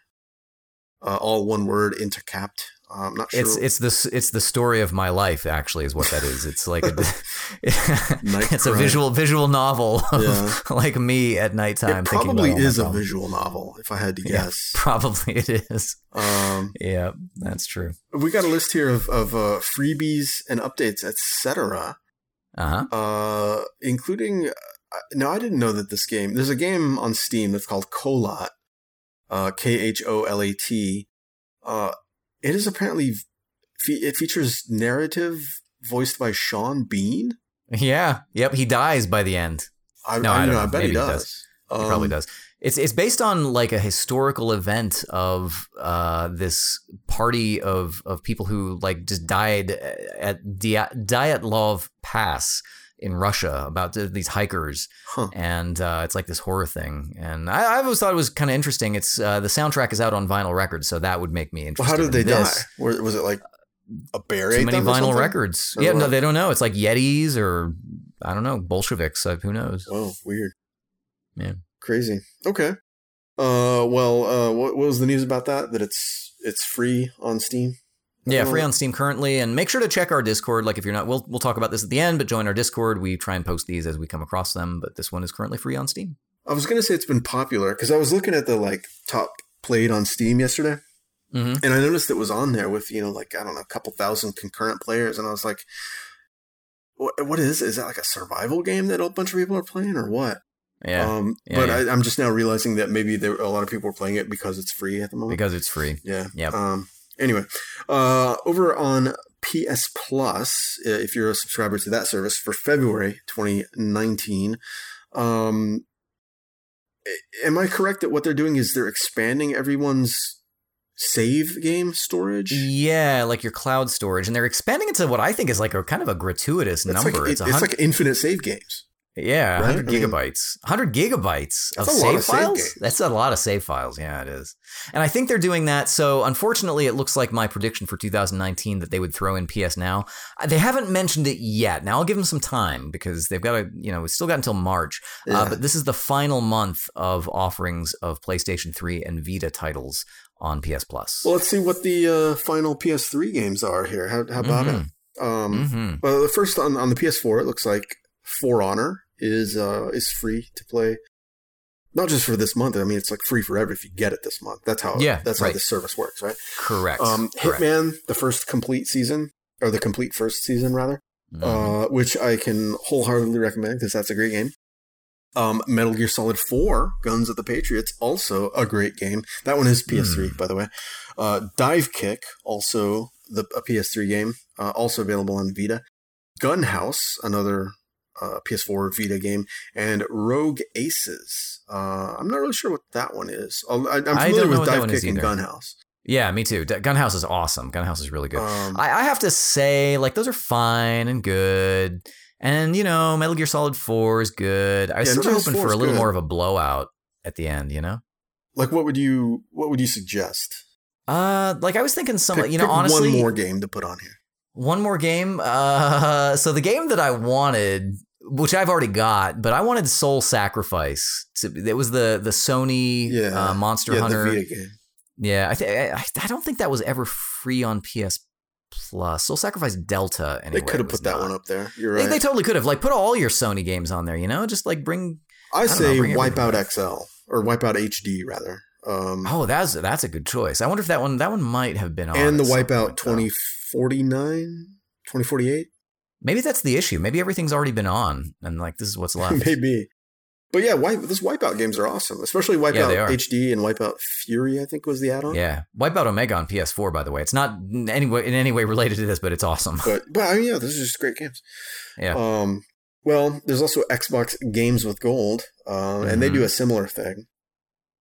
Speaker 2: uh, all one word intercapped. I'm not sure.
Speaker 1: It's it's the it's the story of my life. Actually, is what that is. It's like a *laughs* *laughs* it's a visual visual novel of
Speaker 2: Yeah. *laughs*
Speaker 1: like me at nighttime.
Speaker 2: it probably is a visual novel, if I had to
Speaker 1: Yeah,
Speaker 2: guess.
Speaker 1: Probably it is.
Speaker 2: Um,
Speaker 1: Yeah, that's true.
Speaker 2: we got a list here of, of uh, freebies and updates, etc.,
Speaker 1: Uh huh.
Speaker 2: uh, including. Uh, no, I didn't know that this game. There's a game on Steam that's called Kholat, uh, K H O L A T. Uh, it is apparently. Fe- it features narrative voiced by Sean Bean.
Speaker 1: Yeah. Yep. He dies by the end.
Speaker 2: I,
Speaker 1: No,
Speaker 2: I,
Speaker 1: I
Speaker 2: don't
Speaker 1: don't
Speaker 2: know. I
Speaker 1: know.
Speaker 2: bet he
Speaker 1: Maybe he
Speaker 2: does.
Speaker 1: He
Speaker 2: Um,
Speaker 1: probably does. It's it's based on like a historical event of uh, this party of of people who like just died at Dyatlov Pass in Russia about these hikers,
Speaker 2: Huh.
Speaker 1: and uh, it's like this horror thing. And I, I always thought it was kind of interesting. It's uh, the soundtrack is out on vinyl records, so that would make me
Speaker 2: Well,
Speaker 1: interested.
Speaker 2: how did they
Speaker 1: this.
Speaker 2: die? Was it like a bear?
Speaker 1: Too many vinyl records.
Speaker 2: Or
Speaker 1: yeah, no, they don't know. It's like Yetis or I don't know Bolsheviks. Uh, who knows?
Speaker 2: Oh, weird.
Speaker 1: Yeah.
Speaker 2: Crazy. Okay. Uh, well, uh, what, what was the news about that? That it's it's free on Steam.
Speaker 1: Yeah, free on Steam currently, and make sure to check our Discord. Like if you're not, we'll we'll talk about this at the end, but join our Discord. We try and post these as we come across them. But this one is currently free on Steam.
Speaker 2: I was gonna say it's been popular because I was looking at the like top played on Steam yesterday,
Speaker 1: Mm-hmm.
Speaker 2: and I noticed it was on there with you know like I don't know a couple thousand concurrent players, and I was like, what what is is that like a survival game that a bunch of people are playing or what?
Speaker 1: Yeah,
Speaker 2: Um,
Speaker 1: Yeah,
Speaker 2: but
Speaker 1: yeah.
Speaker 2: I, I'm just now realizing that maybe there a lot of people are playing it because it's free at the moment.
Speaker 1: because it's free.
Speaker 2: Yeah.
Speaker 1: Yep.
Speaker 2: Um, anyway, uh, over on PS Plus, uh, if you're a subscriber to that service for February 2019, um, am I correct that what they're doing is they're expanding everyone's save game storage?
Speaker 1: Yeah, like your cloud storage, and they're expanding it to what I think is like a kind of a gratuitous
Speaker 2: That's
Speaker 1: number.
Speaker 2: like,
Speaker 1: it's
Speaker 2: it's like infinite save games.
Speaker 1: Yeah,
Speaker 2: right?
Speaker 1: 100
Speaker 2: I mean-
Speaker 1: gigabytes. 100 gigabytes of save
Speaker 2: of
Speaker 1: files.
Speaker 2: games.
Speaker 1: That's a lot of save files. Yeah, it is. And I think they're doing that. So unfortunately, it looks like my prediction for 2019 that they would throw in PS Now. Uh, They haven't mentioned it yet. Now I'll give them some time because they've got to, you know, we still got until March.
Speaker 2: Yeah.
Speaker 1: Uh, but this is the final month of offerings of PlayStation 3 and Vita titles on PS Plus.
Speaker 2: well, let's see what the uh, final PS3 games are here. How, how about
Speaker 1: Mhm.
Speaker 2: it? Um,
Speaker 1: hmm
Speaker 2: Well, the first on, on the PS4, it looks like For Honor is uh, is free to play. Not just for this month. I mean, it's like free forever if you get it this month. That's how.
Speaker 1: Yeah,
Speaker 2: that's how
Speaker 1: right.
Speaker 2: this service works, right?
Speaker 1: Correct.
Speaker 2: Um,
Speaker 1: Correct.
Speaker 2: Hitman, the first complete season, or the complete first season rather,
Speaker 1: Mhm.
Speaker 2: uh, which I can wholeheartedly recommend because that's a great game. Um, Metal Gear Solid 4, Guns of the Patriots, also a great game. That one is PS3, by the way. Uh, Divekick, also the a PS3 game, uh, also available on Vita. Gunhouse, another uh, PS4 Vita game, and Rogue Aces. Uh, I'm not really sure what that one is. I'll- I, I'm familiar with Divekick and. Gunhouse.
Speaker 1: Yeah, me too. Gunhouse is awesome. Gunhouse is really good.
Speaker 2: Um,
Speaker 1: I, I have to say, like, those are fine and good. And, you know, Metal Gear Solid 4 is good. I was
Speaker 2: Yeah,
Speaker 1: sort of hoping for a little
Speaker 2: good.
Speaker 1: more of a blowout at the end, you know?
Speaker 2: like, what would you what would you suggest?
Speaker 1: Uh, like I was thinking some,
Speaker 2: Pick-
Speaker 1: you know, honestly,
Speaker 2: one more game to put on here.
Speaker 1: one more game. Uh, *laughs* so the game that I wanted, which I've already got, but I wanted Soul Sacrifice. It was the the Sony
Speaker 2: Yeah.
Speaker 1: uh, Monster
Speaker 2: yeah,
Speaker 1: Hunter.
Speaker 2: the Vita game.
Speaker 1: Yeah, I, th- I I don't think that was ever free on PS Plus. Soul Sacrifice Delta. Anyway,
Speaker 2: They could have put that one up there. You're
Speaker 1: They,
Speaker 2: right.
Speaker 1: they totally could have. Like, put all your Sony games on there. You know, just like bring.
Speaker 2: I
Speaker 1: know,
Speaker 2: say Wipeout
Speaker 1: back.
Speaker 2: XL or Wipeout HD rather. Um,
Speaker 1: Oh, that's that's a good choice. I wonder if that one that one might have been on.
Speaker 2: and the Wipeout
Speaker 1: point,
Speaker 2: 2049, 2048,
Speaker 1: Maybe that's the issue. Maybe everything's already been on, and like this is what's *laughs* left.
Speaker 2: maybe. But yeah, wipe, this Wipeout games are awesome, especially Wipeout
Speaker 1: are.
Speaker 2: HD and Wipeout Fury. I think was the add-on.
Speaker 1: Yeah, Wipeout Omega on PS4. By the way, it's not in any way in any way related to this, but it's awesome. *laughs*
Speaker 2: But but I mean, yeah, this is just great games.
Speaker 1: Yeah.
Speaker 2: Um. Well, there's also Xbox Games with Gold, uh, and they do a similar thing.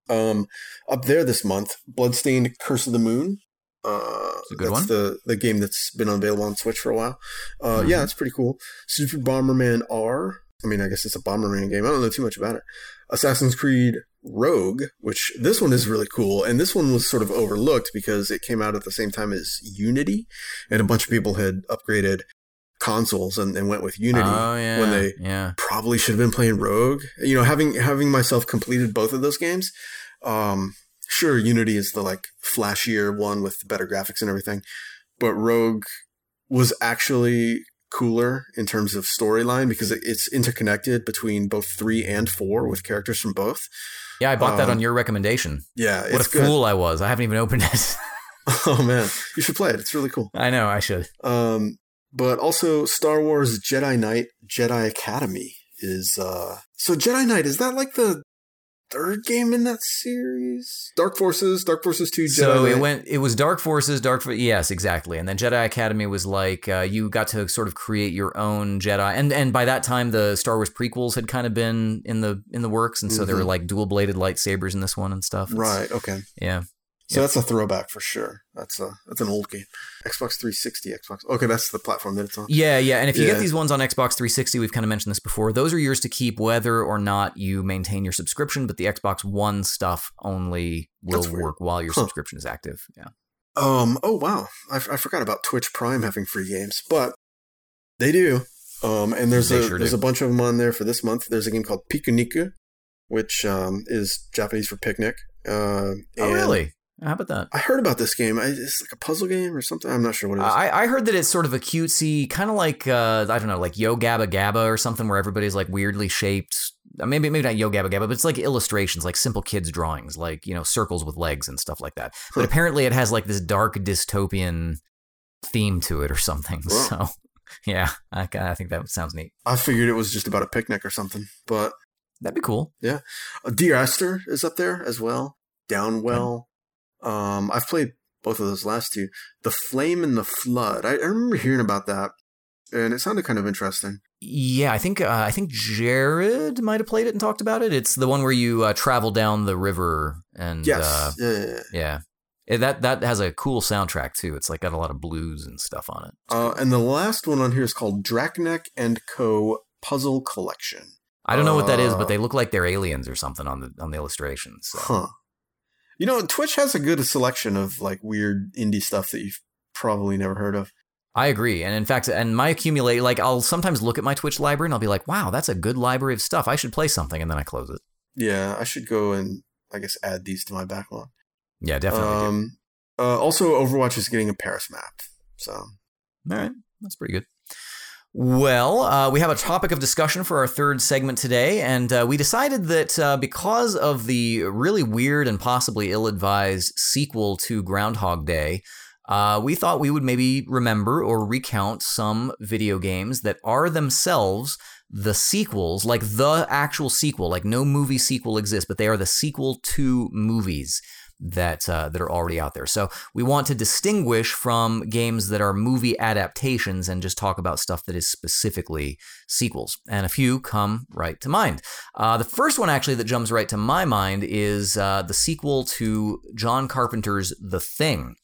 Speaker 2: Um, up there this month, Bloodstained: Curse of the Moon. Uh,
Speaker 1: It's a good
Speaker 2: that's
Speaker 1: one.
Speaker 2: the the game that's been available on Switch for a while. Uh,
Speaker 1: Mhm.
Speaker 2: yeah, it's pretty cool. Super Bomberman R. I mean, I guess it's a Bomberman game. I don't know too much about it. Assassin's Creed Rogue, which this one is really cool, and this one was sort of overlooked because it came out at the same time as Unity, and a bunch of people had upgraded consoles and, and went with Unity
Speaker 1: oh yeah,
Speaker 2: when they
Speaker 1: yeah.
Speaker 2: probably should have been playing Rogue. You know, having having myself completed both of those games, um, sure, Unity is the like flashier one with better graphics and everything, but Rogue was actually cooler in terms of storyline because it's interconnected between both three and four with characters from both.
Speaker 1: Yeah, I bought that
Speaker 2: Um,
Speaker 1: on your recommendation.
Speaker 2: Yeah,
Speaker 1: What a
Speaker 2: good.
Speaker 1: fool I was! I haven't even opened it. *laughs*
Speaker 2: Oh man, you should play it. It's really cool.
Speaker 1: I know I should.
Speaker 2: Um, but also Star Wars Jedi Knight Jedi Academy is uh so Jedi Knight is that like the third game in that series? Dark Forces, Dark Forces 2 Jedi
Speaker 1: So it went. It was Dark Forces, Dark. For- yes, exactly. And then Jedi Academy was like uh, you got to sort of create your own Jedi, and and by that time the Star Wars prequels had kind of been in the in the works, and so there
Speaker 2: Mhm.
Speaker 1: were like dual bladed lightsabers in this one and stuff. It's-
Speaker 2: Right, okay.
Speaker 1: Yeah.
Speaker 2: So that's a throwback for sure. That's a that's an old game. Xbox 360, Xbox. Okay, that's the platform that it's on.
Speaker 1: Yeah, yeah. And if you
Speaker 2: Yeah.
Speaker 1: get these ones on Xbox 360, we've kind of mentioned this before. Those are yours to keep whether or not you maintain your subscription. But the Xbox One stuff only will work while your
Speaker 2: Huh.
Speaker 1: subscription is active. Yeah.
Speaker 2: Um. Oh wow, I, I forgot about Twitch Prime having free games, but they do. Um. And there's
Speaker 1: They
Speaker 2: a
Speaker 1: sure
Speaker 2: there's
Speaker 1: do.
Speaker 2: a bunch of them on there for this month. There's a game called Pikuniku, which um is Japanese for picnic. Uh,
Speaker 1: Oh,
Speaker 2: and
Speaker 1: really? How about that?
Speaker 2: I heard about this game. I, it's like a puzzle game or something. I'm not sure what it is.
Speaker 1: I, I heard that it's sort of a cutesy, kind of like uh, I don't know, like Yo Gabba Gabba or something, where everybody's like weirdly shaped. uh, Maybe maybe not Yo Gabba Gabba, but it's like illustrations, like simple kids drawings, like you know circles with legs and stuff like that. But
Speaker 2: Huh.
Speaker 1: apparently, it has like this dark dystopian theme to it or something. *laughs*
Speaker 2: Wow.
Speaker 1: So yeah, I, I think that sounds neat.
Speaker 2: I figured it was just about a picnic or something, but
Speaker 1: That'd be cool.
Speaker 2: Uh, Dear Esther is up there as well. Downwell. Um, I've played both of those last two. The Flame and the Flood. I, I remember hearing about that, and it sounded kind of interesting.
Speaker 1: Yeah, I think uh, I think Jared might have played it and talked about it. It's the one where you uh, travel down the river and
Speaker 2: Yes.
Speaker 1: uh,
Speaker 2: yeah, yeah, yeah.
Speaker 1: Yeah. That that has a cool soundtrack too. It's like got a lot of blues and stuff on it.
Speaker 2: Uh, and the last one on here is called Draknek and Co. Puzzle Collection.
Speaker 1: I don't know what that is,
Speaker 2: uh,
Speaker 1: but they look like they're aliens or something on the on the illustrations. So.
Speaker 2: Huh. You know, Twitch has a good selection of like weird indie stuff that you've probably never heard of.
Speaker 1: I agree, and in fact, and my accumulate like I'll sometimes look at my Twitch library and I'll be like, "Wow, that's a good library of stuff. I should play something," and then I close it.
Speaker 2: Yeah, I should go and I guess add these to my backlog.
Speaker 1: Yeah, definitely.
Speaker 2: Um, uh, also, Overwatch is getting a Paris map. So
Speaker 1: All right, that's pretty good. Well, uh, we have a topic of discussion for our third segment today, and uh, we decided that uh, because of the really weird and possibly ill advised sequel to Groundhog Day, uh, we thought we would maybe remember or recount some video games that are themselves the sequels, like the actual sequel, like no movie sequel exists, but they are the sequel to movies that uh, that are already out there. So we want to distinguish from games that are movie adaptations and just talk about stuff that is specifically sequels. And a few come right to mind. Uh, the first one actually that jumps right to my mind is uh, the sequel to John Carpenter's The Thing.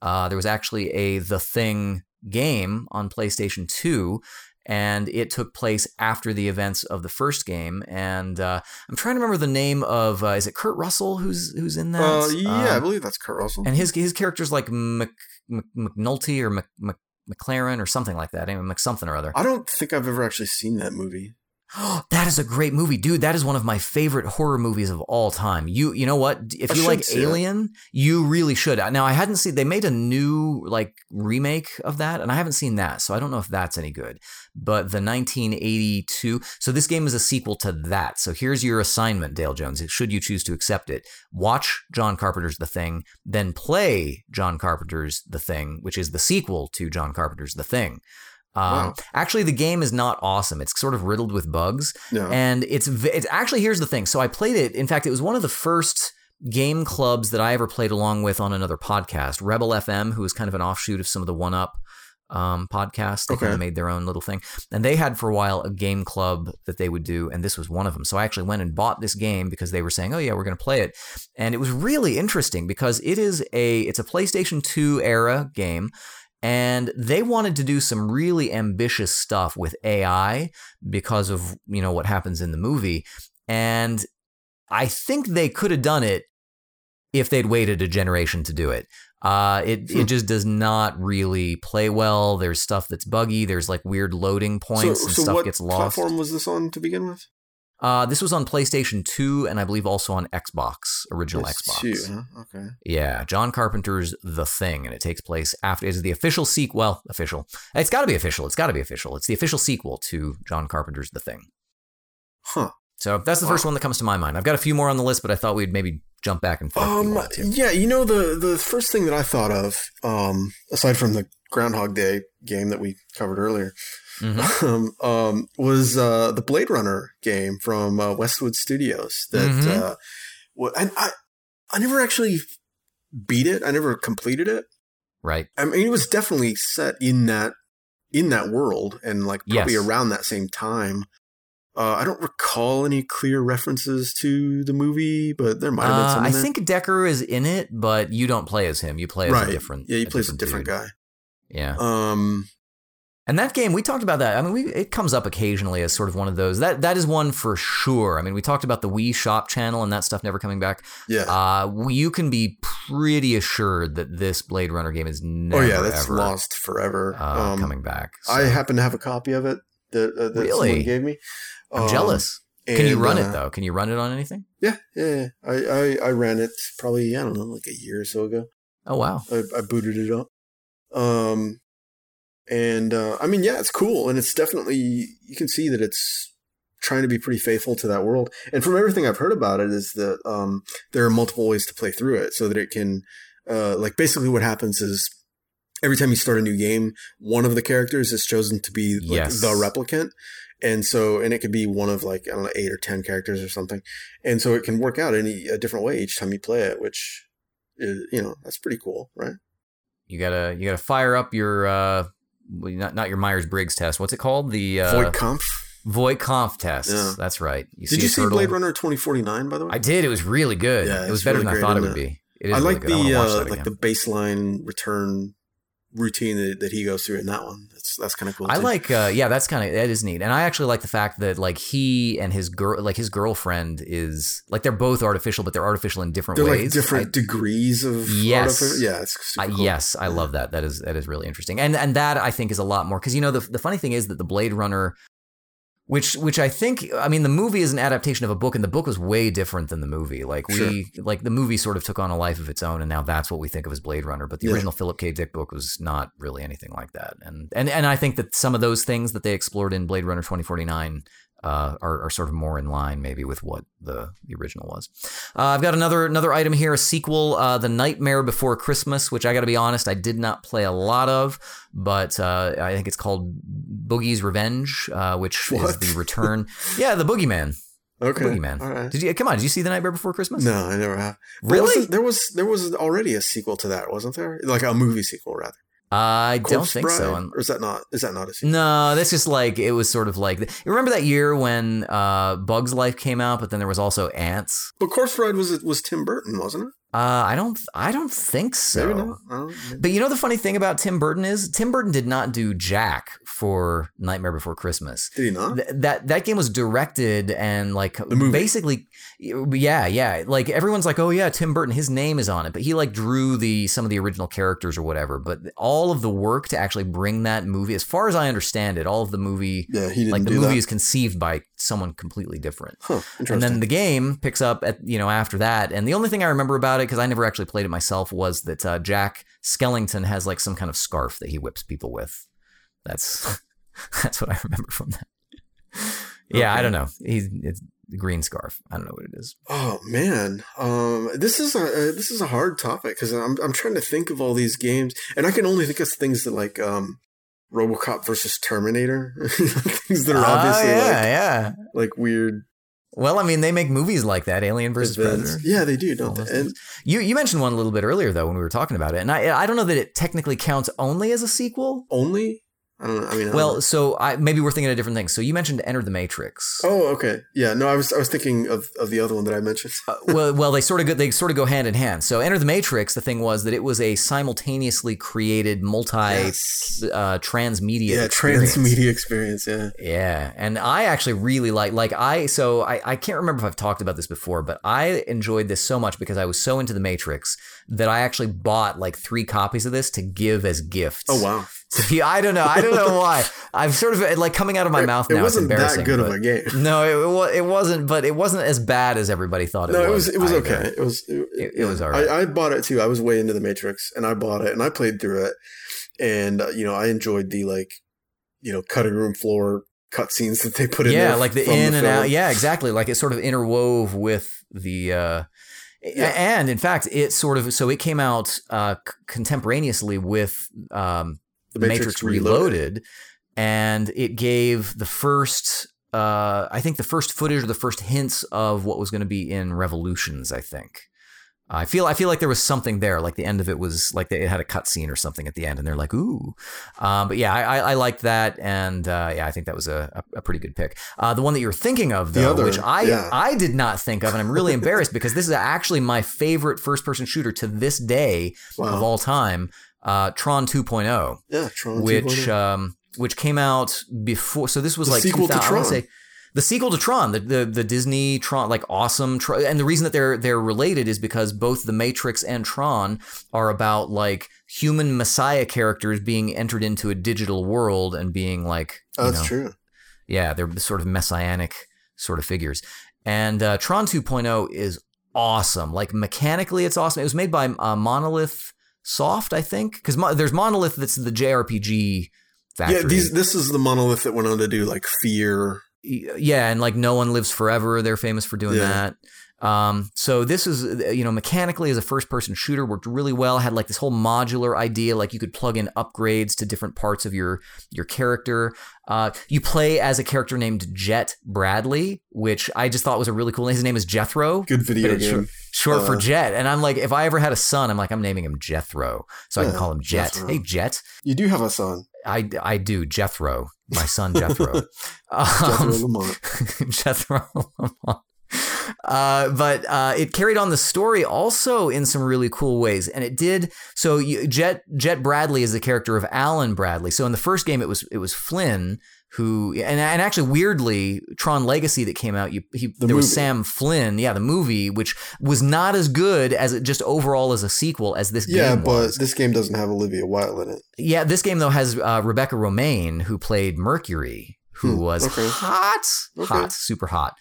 Speaker 1: Uh, there was actually a The Thing game on PlayStation 2 and it took place after the events of the first game. And uh, I'm trying to remember the name of uh, is it Kurt Russell who's who's in that?
Speaker 2: uh, yeah, I
Speaker 1: Um,
Speaker 2: believe that's Kurt Russell.
Speaker 1: and his his character's like Mc, Mc, McNulty or Mc, Mc, McLaren or something like that. Anyway, Mc something or other.
Speaker 2: I don't think I've ever actually seen that movie. *gasps*
Speaker 1: that is a great movie, dude. That is one of my favorite horror movies of all time. You you know what? If you like
Speaker 2: see it.
Speaker 1: Alien, you really should. Now I hadn't seen. They made a new like remake of that, and I haven't seen that, so I don't know if that's any good. But the 1982. So this game is a sequel to that. So here's your assignment, Dale Jones. Should you choose to accept it, watch John Carpenter's The Thing, then play John Carpenter's The Thing, which is the sequel to John Carpenter's The Thing. Um,
Speaker 2: Wow.
Speaker 1: Actually, the game is not awesome. It's sort of riddled with bugs,
Speaker 2: No.
Speaker 1: and it's it's actually here's the thing. So I played it. In fact, it was one of the first game clubs that I ever played along with on another podcast, Rebel FM, who was kind of an offshoot of some of the One Up um, podcasts. They kind
Speaker 2: Okay.
Speaker 1: of made their own little thing, and they had for a while a game club that they would do, and this was one of them. So I actually went and bought this game because they were saying, "Oh yeah, we're going to play it," and it was really interesting because it is a it's a PlayStation 2 era game. And they wanted to do some really ambitious stuff with AI because of you know what happens in the movie, and I think they could have done it if they'd waited a generation to do it. Uh, it
Speaker 2: Hmm.
Speaker 1: it just does not really play well. There's stuff that's buggy. There's like weird loading points
Speaker 2: so,
Speaker 1: and
Speaker 2: so
Speaker 1: stuff gets lost.
Speaker 2: What platform was this on to begin with?
Speaker 1: Uh, this was on PlayStation 2 and I believe also on Xbox, original Xbox.
Speaker 2: two, huh? Okay.
Speaker 1: Yeah, John Carpenter's The Thing, and it takes place after. It is the official sequel. Well, official. It's got to be official. It's got to be official. It's the official sequel to John Carpenter's The Thing.
Speaker 2: Huh.
Speaker 1: So that's the
Speaker 2: Wow.
Speaker 1: first one that comes to my mind. I've got a few more on the list, but I thought we'd maybe jump back and forth.
Speaker 2: Um, yeah, you know the the first thing that I thought of, um, aside from the Groundhog Day game that we covered earlier,
Speaker 1: Mhm. *laughs*
Speaker 2: um, um, was uh, the Blade Runner game from uh, Westwood Studios. That
Speaker 1: Mhm.
Speaker 2: uh, I I never actually beat it. I never completed it.
Speaker 1: Right.
Speaker 2: I mean, it was definitely set in that in that world and like probably
Speaker 1: Yes.
Speaker 2: around that same time. Uh, I don't recall any clear references to the movie, but there might have been
Speaker 1: Uh. I
Speaker 2: there.
Speaker 1: think Deckard is in it, but you don't play as him. You play as
Speaker 2: right.
Speaker 1: a different.
Speaker 2: yeah, he plays a different
Speaker 1: dude.
Speaker 2: guy.
Speaker 1: Yeah.
Speaker 2: Um,
Speaker 1: And that game, we talked about that. I mean, we, it comes up occasionally as sort of one of those. That that is one for sure. I mean, we talked about the Wii Shop channel and that stuff never coming back.
Speaker 2: yeah.
Speaker 1: Uh, you can be pretty assured that this Blade Runner game is never
Speaker 2: oh yeah, that's
Speaker 1: ever
Speaker 2: lost forever.
Speaker 1: uh,
Speaker 2: um,
Speaker 1: coming back.
Speaker 2: I happen to have a copy of it that, uh, that
Speaker 1: Really?
Speaker 2: someone gave me.
Speaker 1: I'm
Speaker 2: Um,
Speaker 1: jealous. Can you run
Speaker 2: uh,
Speaker 1: it though? Can you run it on anything?
Speaker 2: Yeah, yeah. yeah. I, I I ran it probably I don't know like a year or so ago.
Speaker 1: Oh wow.
Speaker 2: I, I booted it up. Um, and uh, I mean, yeah, it's cool, and it's definitely you can see that it's trying to be pretty faithful to that world. And from everything I've heard about it, is that um, there are multiple ways to play through it, so that it can, uh, like, basically what happens is every time you start a new game, one of the characters is chosen to be like
Speaker 1: Yes.
Speaker 2: the replicant. And so, and it could be one of like, I don't know, eight or 10 characters or something. And so it can work out any a different way each time you play it, which is, you know, that's pretty cool, right?
Speaker 1: You gotta you gotta fire up your uh, not not your Myers Briggs test. What's it called? The uh,
Speaker 2: Void Kampf.
Speaker 1: Voight Kampf test.
Speaker 2: Yeah.
Speaker 1: That's right. You
Speaker 2: Did
Speaker 1: see
Speaker 2: you see
Speaker 1: turtle?
Speaker 2: Blade Runner 2049, by the way?
Speaker 1: I did. It was really good.
Speaker 2: Yeah,
Speaker 1: it was better
Speaker 2: really
Speaker 1: than I thought it would be. It is
Speaker 2: I like
Speaker 1: good.
Speaker 2: The
Speaker 1: watch
Speaker 2: uh, like the baseline return routine that, that he goes through in that one. That's that's kind of cool.
Speaker 1: I
Speaker 2: too.
Speaker 1: like, uh, yeah, that's kind of that is neat, and I actually like the fact that like he and his girl, like his girlfriend, is like they're both artificial, but they're artificial in different
Speaker 2: They're
Speaker 1: ways.
Speaker 2: like different degrees of
Speaker 1: Yes.
Speaker 2: artific- Yeah, it's super
Speaker 1: I. Yes, I love that. That is that is really interesting, and and that I think is a lot more because you know the the funny thing is that the Blade Runner, which which I think I mean the movie is an adaptation of a book, and the book was way different than the movie. Like we like the movie sort of took on a life of its own, and now that's what we think of as Blade Runner. But the
Speaker 2: Yeah.
Speaker 1: original Philip K. Dick book was not really anything like that, and and and I think that some of those things that they explored in Blade Runner twenty forty nine. Uh, are, are sort of more in line, maybe, with what the, the original was. Uh, I've got another another item here, a sequel, uh, The Nightmare Before Christmas, which I got to be honest, I did not play a lot of, but uh, I think it's called Oogie's Revenge, uh, which is the return. yeah, the Boogeyman.
Speaker 2: Okay.
Speaker 1: Boogeyman.
Speaker 2: All right.
Speaker 1: Did you come on? Did you see The Nightmare Before Christmas?
Speaker 2: No, I never have.
Speaker 1: Really?
Speaker 2: There was there was already a sequel to that, wasn't there? Like a movie sequel, rather.
Speaker 1: I don't
Speaker 2: Corpse
Speaker 1: think so.
Speaker 2: Bride?
Speaker 1: And-
Speaker 2: Or is that not? Is that not a sequel?
Speaker 1: No, that's just like it was sort of like. You remember that year when uh, Bugs Life came out, but then there was also Antz.
Speaker 2: But Corpse Bride was it was Tim Burton, wasn't it?
Speaker 1: Uh, I don't. I don't think so.
Speaker 2: Don't.
Speaker 1: But you know the funny thing about Tim Burton is Tim Burton did not do Jack for Nightmare Before Christmas.
Speaker 2: Did he not?
Speaker 1: Th- that that game was directed and like basically yeah yeah like everyone's like oh yeah Tim Burton his name is on it but he like drew the some of the original characters or whatever but all of the work to actually bring that movie as far as I understand it all of the movie
Speaker 2: yeah, he didn't
Speaker 1: like the movie
Speaker 2: that.
Speaker 1: is conceived by someone completely different
Speaker 2: huh, interesting.
Speaker 1: and then the game picks up at you know after that, and the only thing I remember about it because I never actually played it myself was that uh, Jack Skellington has like some kind of scarf that he whips people with. That's *laughs* that's what I remember from that. Yeah, I don't know. He's it's the green scarf. I don't know what it is.
Speaker 2: Oh man, um, this is a uh, this is a hard topic because I'm I'm trying to think of all these games, and I can only think of things that like um, RoboCop versus Terminator, *laughs* things that are obviously
Speaker 1: oh, yeah,
Speaker 2: like
Speaker 1: yeah.
Speaker 2: like weird
Speaker 1: Well, I mean, they make movies like that, Alien versus. Predator.
Speaker 2: Yeah, they do, don't they? And.
Speaker 1: You you mentioned one a little bit earlier though when we were talking about it, and I I don't know that it technically counts only as a sequel.
Speaker 2: only I don't know. I mean, I
Speaker 1: Well,
Speaker 2: know.
Speaker 1: so I maybe we're thinking of different things. So you mentioned Enter the Matrix.
Speaker 2: oh, okay, yeah. No, I was I was thinking of of the other one that I mentioned.
Speaker 1: Uh, well, well, they sort of go, they sort of go hand in hand. So, Enter the Matrix. The thing was that it was a simultaneously created multi
Speaker 2: Yes.
Speaker 1: uh, transmedia.
Speaker 2: Yeah,
Speaker 1: experience.
Speaker 2: transmedia experience. Yeah.
Speaker 1: Yeah, and I actually really like like I so I I can't remember if I've talked about this before, but I enjoyed this so much because I was so into the Matrix that I actually bought like three copies of this to give as gifts.
Speaker 2: Oh wow. *laughs*
Speaker 1: Pe- I don't know. I don't know *laughs* why. I'm sort of like coming out of my mouth
Speaker 2: it
Speaker 1: now.
Speaker 2: wasn't
Speaker 1: it's
Speaker 2: that good of a game. *laughs*
Speaker 1: No, it, it, wasn't. But it wasn't as bad as everybody thought it
Speaker 2: No,
Speaker 1: was.
Speaker 2: it was it was
Speaker 1: either.
Speaker 2: okay. It was it,
Speaker 1: It- it was all right.
Speaker 2: I, I bought it too. I was way into the Matrix, and I bought it, and I played through it, and uh, you know I enjoyed the like, you know, cutting room floor cutscenes that they put in.
Speaker 1: yeah like the in and
Speaker 2: film.
Speaker 1: out yeah exactly like it sort of interwove with the uh
Speaker 2: Yeah.
Speaker 1: and in fact it sort of so it came out uh contemporaneously with um
Speaker 2: The
Speaker 1: matrix, reloaded. and it gave the first uh i think the first footage or the first hints of what was going to be in revolutions i think I feel I feel like there was something there. Like the end of it was like they, it had a cutscene or something at the end, and they're like, "Ooh," um, but yeah, I, I, I liked that, and uh, yeah, I think that was a, a, pretty good pick. Uh, the one that you're thinking of, though,
Speaker 2: other,
Speaker 1: which I
Speaker 2: yeah.
Speaker 1: I did not think of, and I'm really embarrassed because this is actually my favorite first person shooter to this day
Speaker 2: Wow.
Speaker 1: of all time. Uh, Tron 2.0
Speaker 2: Yeah, Tron
Speaker 1: which
Speaker 2: 2.0.
Speaker 1: um, which came out before. So this was
Speaker 2: The
Speaker 1: like
Speaker 2: sequel to
Speaker 1: 2000 wanna
Speaker 2: Tron.
Speaker 1: say the sequel to Tron, the, the the Disney Tron, like awesome. Tron, and the reason that they're they're related is because both the Matrix and Tron are about like human messiah characters being entered into a digital world and being like,
Speaker 2: Oh, that's
Speaker 1: know,
Speaker 2: true.
Speaker 1: yeah, they're sort of messianic sort of figures. And uh, Tron 2.0 is awesome. Like mechanically, it's awesome. It was made by uh, Monolith Soft, I think, because mo- there's Monolith that's the JRPG factory.
Speaker 2: Yeah, these this is the monolith that went on to do like Fear.
Speaker 1: yeah, and like No One Lives Forever, they're famous for doing
Speaker 2: Yeah.
Speaker 1: that. Um, so this is, uh, you know, mechanically as a first person shooter worked really well. Had like this whole modular idea, like you could plug in upgrades to different parts of your your character. Uh, you play as a character named Jet Bradley, which I just thought was a really cool name. His name is Jethro,
Speaker 2: Good video game.
Speaker 1: short for
Speaker 2: Uh,
Speaker 1: Jet. And I'm like, if I ever had a son, I'm like, I'm naming him Jethro, so I can call him Jet.
Speaker 2: Jethro.
Speaker 1: Hey, Jet.
Speaker 2: You do have a son,
Speaker 1: I, I do Jethro, my son Jethro. *laughs*
Speaker 2: Jethro
Speaker 1: Um,
Speaker 2: Lamont. *laughs*
Speaker 1: Jethro Lamont. Uh, but uh, it carried on the story also in some really cool ways, and it did. So you, Jet Jet Bradley is the character of Alan Bradley. So in the first game, it was it was Flynn who, and, and actually weirdly, Tron Legacy that came out, you, he,
Speaker 2: The
Speaker 1: there was. Sam Flynn, yeah, the movie, which was not as good as it just overall as a sequel as this
Speaker 2: Yeah,
Speaker 1: game
Speaker 2: Yeah,
Speaker 1: but
Speaker 2: this game doesn't have Olivia Wilde in it.
Speaker 1: Yeah, this game though has uh, Rebecca Romijn who played Mercury, who
Speaker 2: Hmm,
Speaker 1: was
Speaker 2: okay.
Speaker 1: hot,
Speaker 2: Okay.
Speaker 1: hot, super hot.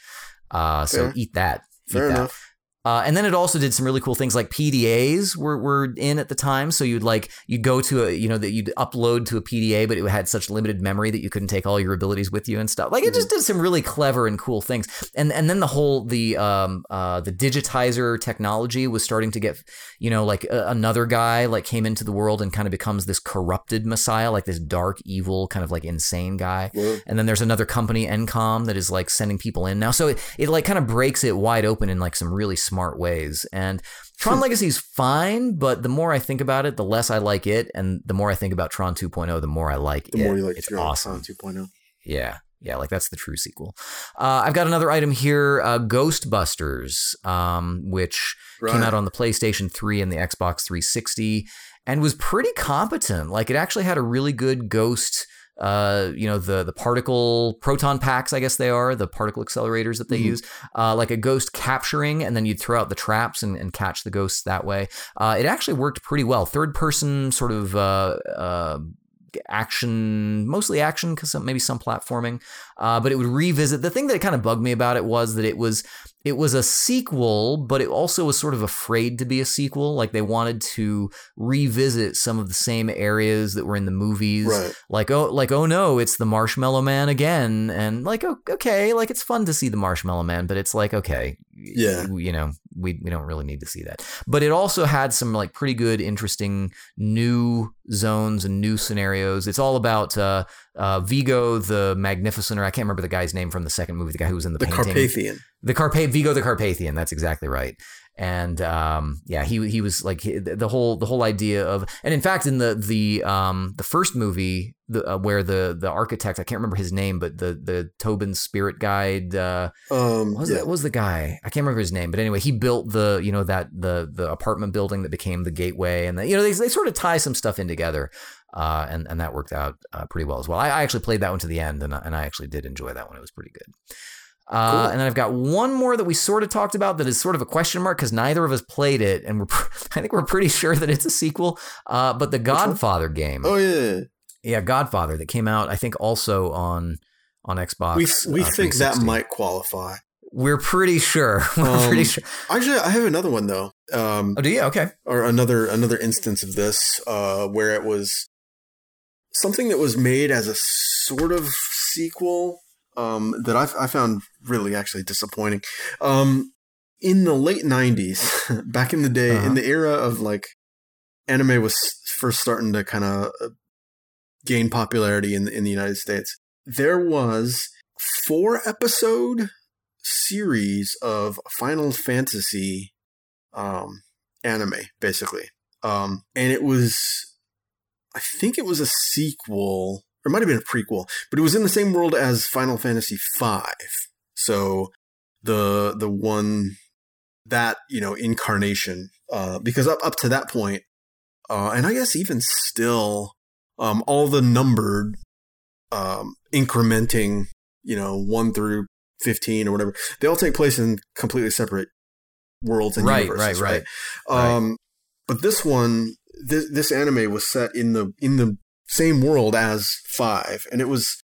Speaker 1: Uh, so
Speaker 2: Fair.
Speaker 1: eat that. Eat
Speaker 2: Fair
Speaker 1: that.
Speaker 2: enough.
Speaker 1: Uh, and then it also did some really cool things like PDAs were, were in at the time. So you'd like you'd go to a you know that you'd upload to a PDA, but it had such limited memory that you couldn't take all your abilities with you and stuff. Like it just did some really clever and cool things. And and then the whole the um uh the digitizer technology was starting to get you know like a, another guy like came into the world and kind of becomes this corrupted messiah, like this dark evil kind of like insane guy.
Speaker 2: Well,
Speaker 1: And then there's another company, Encom, that is like sending people in now. So it, it like kind of breaks it wide open in like some really smart ways. And *laughs* Tron Legacy is fine, but the more I think about it, the less I like it. And the more I think about Tron 2.0, the more I like
Speaker 2: the
Speaker 1: it.
Speaker 2: The more you like
Speaker 1: it's
Speaker 2: Tron
Speaker 1: awesome.
Speaker 2: 2.0.
Speaker 1: Yeah. Yeah, like that's the true sequel. Uh, I've got another item here, uh, Ghostbusters, um, which came out on the PlayStation 3 and the Xbox 360 and was pretty competent. Like it actually had a really good ghost uh, you know, the the particle proton packs, I guess they are, the particle accelerators that they
Speaker 2: Mhm.
Speaker 1: use, uh, like a ghost capturing, and then you'd throw out the traps and, and catch the ghosts that way. Uh, it actually worked pretty well. Third person sort of uh, uh, action, mostly action, because maybe some platforming. Uh, but it would revisit. The thing that kind of bugged me about it was that it was it was a sequel, but it also was sort of afraid to be a sequel. Like they wanted to revisit some of the same areas that were in the movies.
Speaker 2: Right.
Speaker 1: Like oh, like oh no, it's the Marshmallow Man again, and like oh, okay, like it's fun to see the Marshmallow Man, but it's like okay,
Speaker 2: Yeah.
Speaker 1: you know, we we don't really need to see that. But it also had some like pretty good, interesting new zones and new scenarios. It's all about uh, uh, Vigo the Magnificent, or I can't remember the guy's name from the second movie, the guy who was in the,
Speaker 2: The
Speaker 1: painting.
Speaker 2: Carpathian.
Speaker 1: The Carpa- Vigo the Carpathian. That's exactly right. And um, yeah, he he was like he- the whole the whole idea of, and in fact, in the the um, the first movie, the uh, where the the architect I can't remember his name, but the the Tobin Spirit Guide. Uh,
Speaker 2: Um,
Speaker 1: was,
Speaker 2: yeah.
Speaker 1: that, was the guy? I can't remember his name, but anyway, he built the you know that the the apartment building that became the gateway, and the, you know they they sort of tie some stuff in together, uh, and and that worked out uh, pretty well as well. I, I actually played that one to the end, and I, and I actually did enjoy that one. It was pretty good. Uh,
Speaker 2: Cool.
Speaker 1: And then I've got one more that we sort of talked about that is sort of a question mark because neither of us played it, and we're *laughs* I think we're pretty sure that it's a sequel. Uh, but the? Godfather game,
Speaker 2: Oh yeah.
Speaker 1: yeah, Godfather that came out I think also on on Xbox.
Speaker 2: We we
Speaker 1: uh,
Speaker 2: think that might qualify.
Speaker 1: We're pretty sure. *laughs* We're
Speaker 2: Um,
Speaker 1: pretty sure.
Speaker 2: Actually, I have another one though. Um,
Speaker 1: Oh, do you? Okay.
Speaker 2: or another another instance of this uh, where it was something that was made as a sort of sequel um, that I, I found really actually disappointing. Um, in the late '90s, *laughs* back in the day,
Speaker 1: Uh-huh.
Speaker 2: in the era of like anime was first starting to kind of gain popularity in the, in the United States, there was four episode series of Final Fantasy um, anime, basically. Um, and it was, I think it was a sequel, or it might have been a prequel, but it was in the same world as Final Fantasy V. So the the one that you know incarnation, uh, because up up to that point, uh, and I guess even still, um, all the numbered um, incrementing, you know, one through 15 or whatever, they all take place in completely separate worlds and
Speaker 1: Right,
Speaker 2: universes,
Speaker 1: right,
Speaker 2: right? Um, but this one, this, this anime was set in the in the same world as Five, and it was,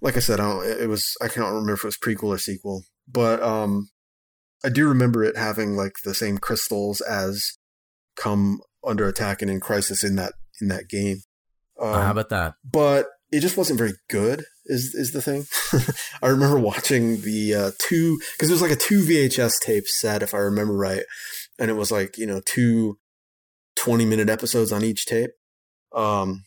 Speaker 2: like I said, I don't, it was I cannot remember if it was prequel or sequel, but um, I do remember it having like the same crystals as come under attack and in crisis in that in that game. Um,
Speaker 1: Uh, how about that?
Speaker 2: but it just wasn't very good is is the thing *laughs* i remember watching the uh two because it was like a two vhs tape set if i remember right and it was like you know two 20 minute episodes on each tape um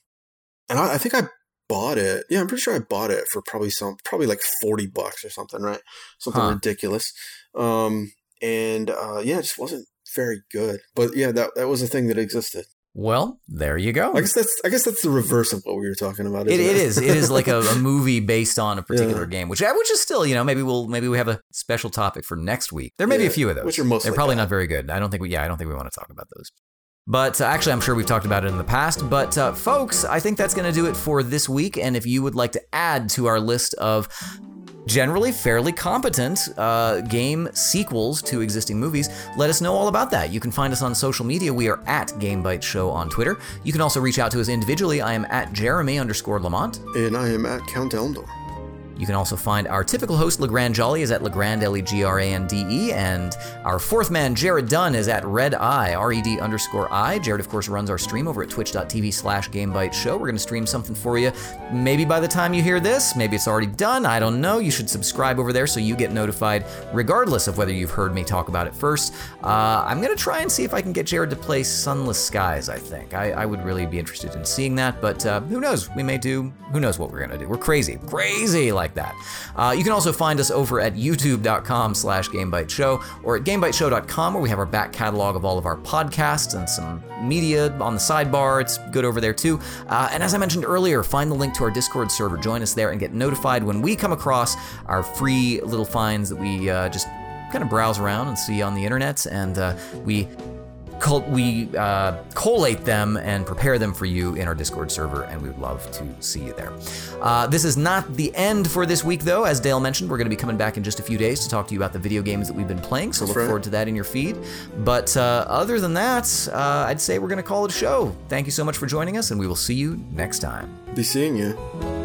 Speaker 2: and I, I think i bought it yeah i'm pretty sure i bought it for probably some probably like 40 bucks or something right something
Speaker 1: Huh.
Speaker 2: ridiculous um and uh yeah it just wasn't very good but yeah that that was a thing that existed
Speaker 1: Well, there you go.
Speaker 2: I guess that's I guess that's the reverse of what we were talking about.
Speaker 1: It,
Speaker 2: isn't
Speaker 1: it is. It is like a, a *laughs* movie based on a particular
Speaker 2: Yeah.
Speaker 1: game, which which is still, you know, maybe we'll maybe we have a special topic for next week. There may be a few of those.
Speaker 2: which are mostly
Speaker 1: They're probably
Speaker 2: bad.
Speaker 1: not very good. I don't think we. Yeah, I don't think we want to talk about those. But uh, actually, I'm sure we've talked about it in the past. But uh, folks, I think that's going to do it for this week. And if you would like to add to our list of generally fairly competent uh, game sequels to existing movies, let us know all about that. You can find us on social media. We are at GameBytes Show on Twitter. You can also reach out to us individually. I am at Jeremy underscore Lamont.
Speaker 2: And I am at Count Elmdor.
Speaker 1: You can also find our typical host, Legrand Jolly, is at Legrand, L E G R A N D E, and our fourth man, Jared Dunn, is at Red Eye, R E D underscore I. Jared, of course, runs our stream over at twitch.tv slash GameBytes Show. We're going to stream something for you. Maybe by the time you hear this, maybe it's already done. I don't know. You should subscribe over there so you get notified, regardless of whether you've heard me talk about it first. Uh, I'm going to try and see if I can get Jared to play Sunless Skies, I think. I, I would really be interested in seeing that, but uh, who knows? We may do, who knows what we're going to do. We're crazy, crazy like that. Uh, you can also find us over at youtube.com slash gamebytesshow or at gamebytesshow.com where we have our back catalog of all of our podcasts and some media on the sidebar. It's good over there too. Uh, and as I mentioned earlier, find the link to our Discord server. Join us there and get notified when we come across our free little finds that we uh, just kind of browse around and see on the internet. And uh, we col- we uh, collate them and prepare them for you in our Discord server, and we would love to see you there. Uh, this is not the end for this week, though. As Dale mentioned, we're going to be coming back in just a few days to talk to you about the video games that we've been playing, so
Speaker 2: That's
Speaker 1: look
Speaker 2: right.
Speaker 1: forward to that in your feed. But uh, other than that, uh, I'd say we're going to call it a show. Thank you so much for joining us, and we will see you next time.
Speaker 2: Be seeing you.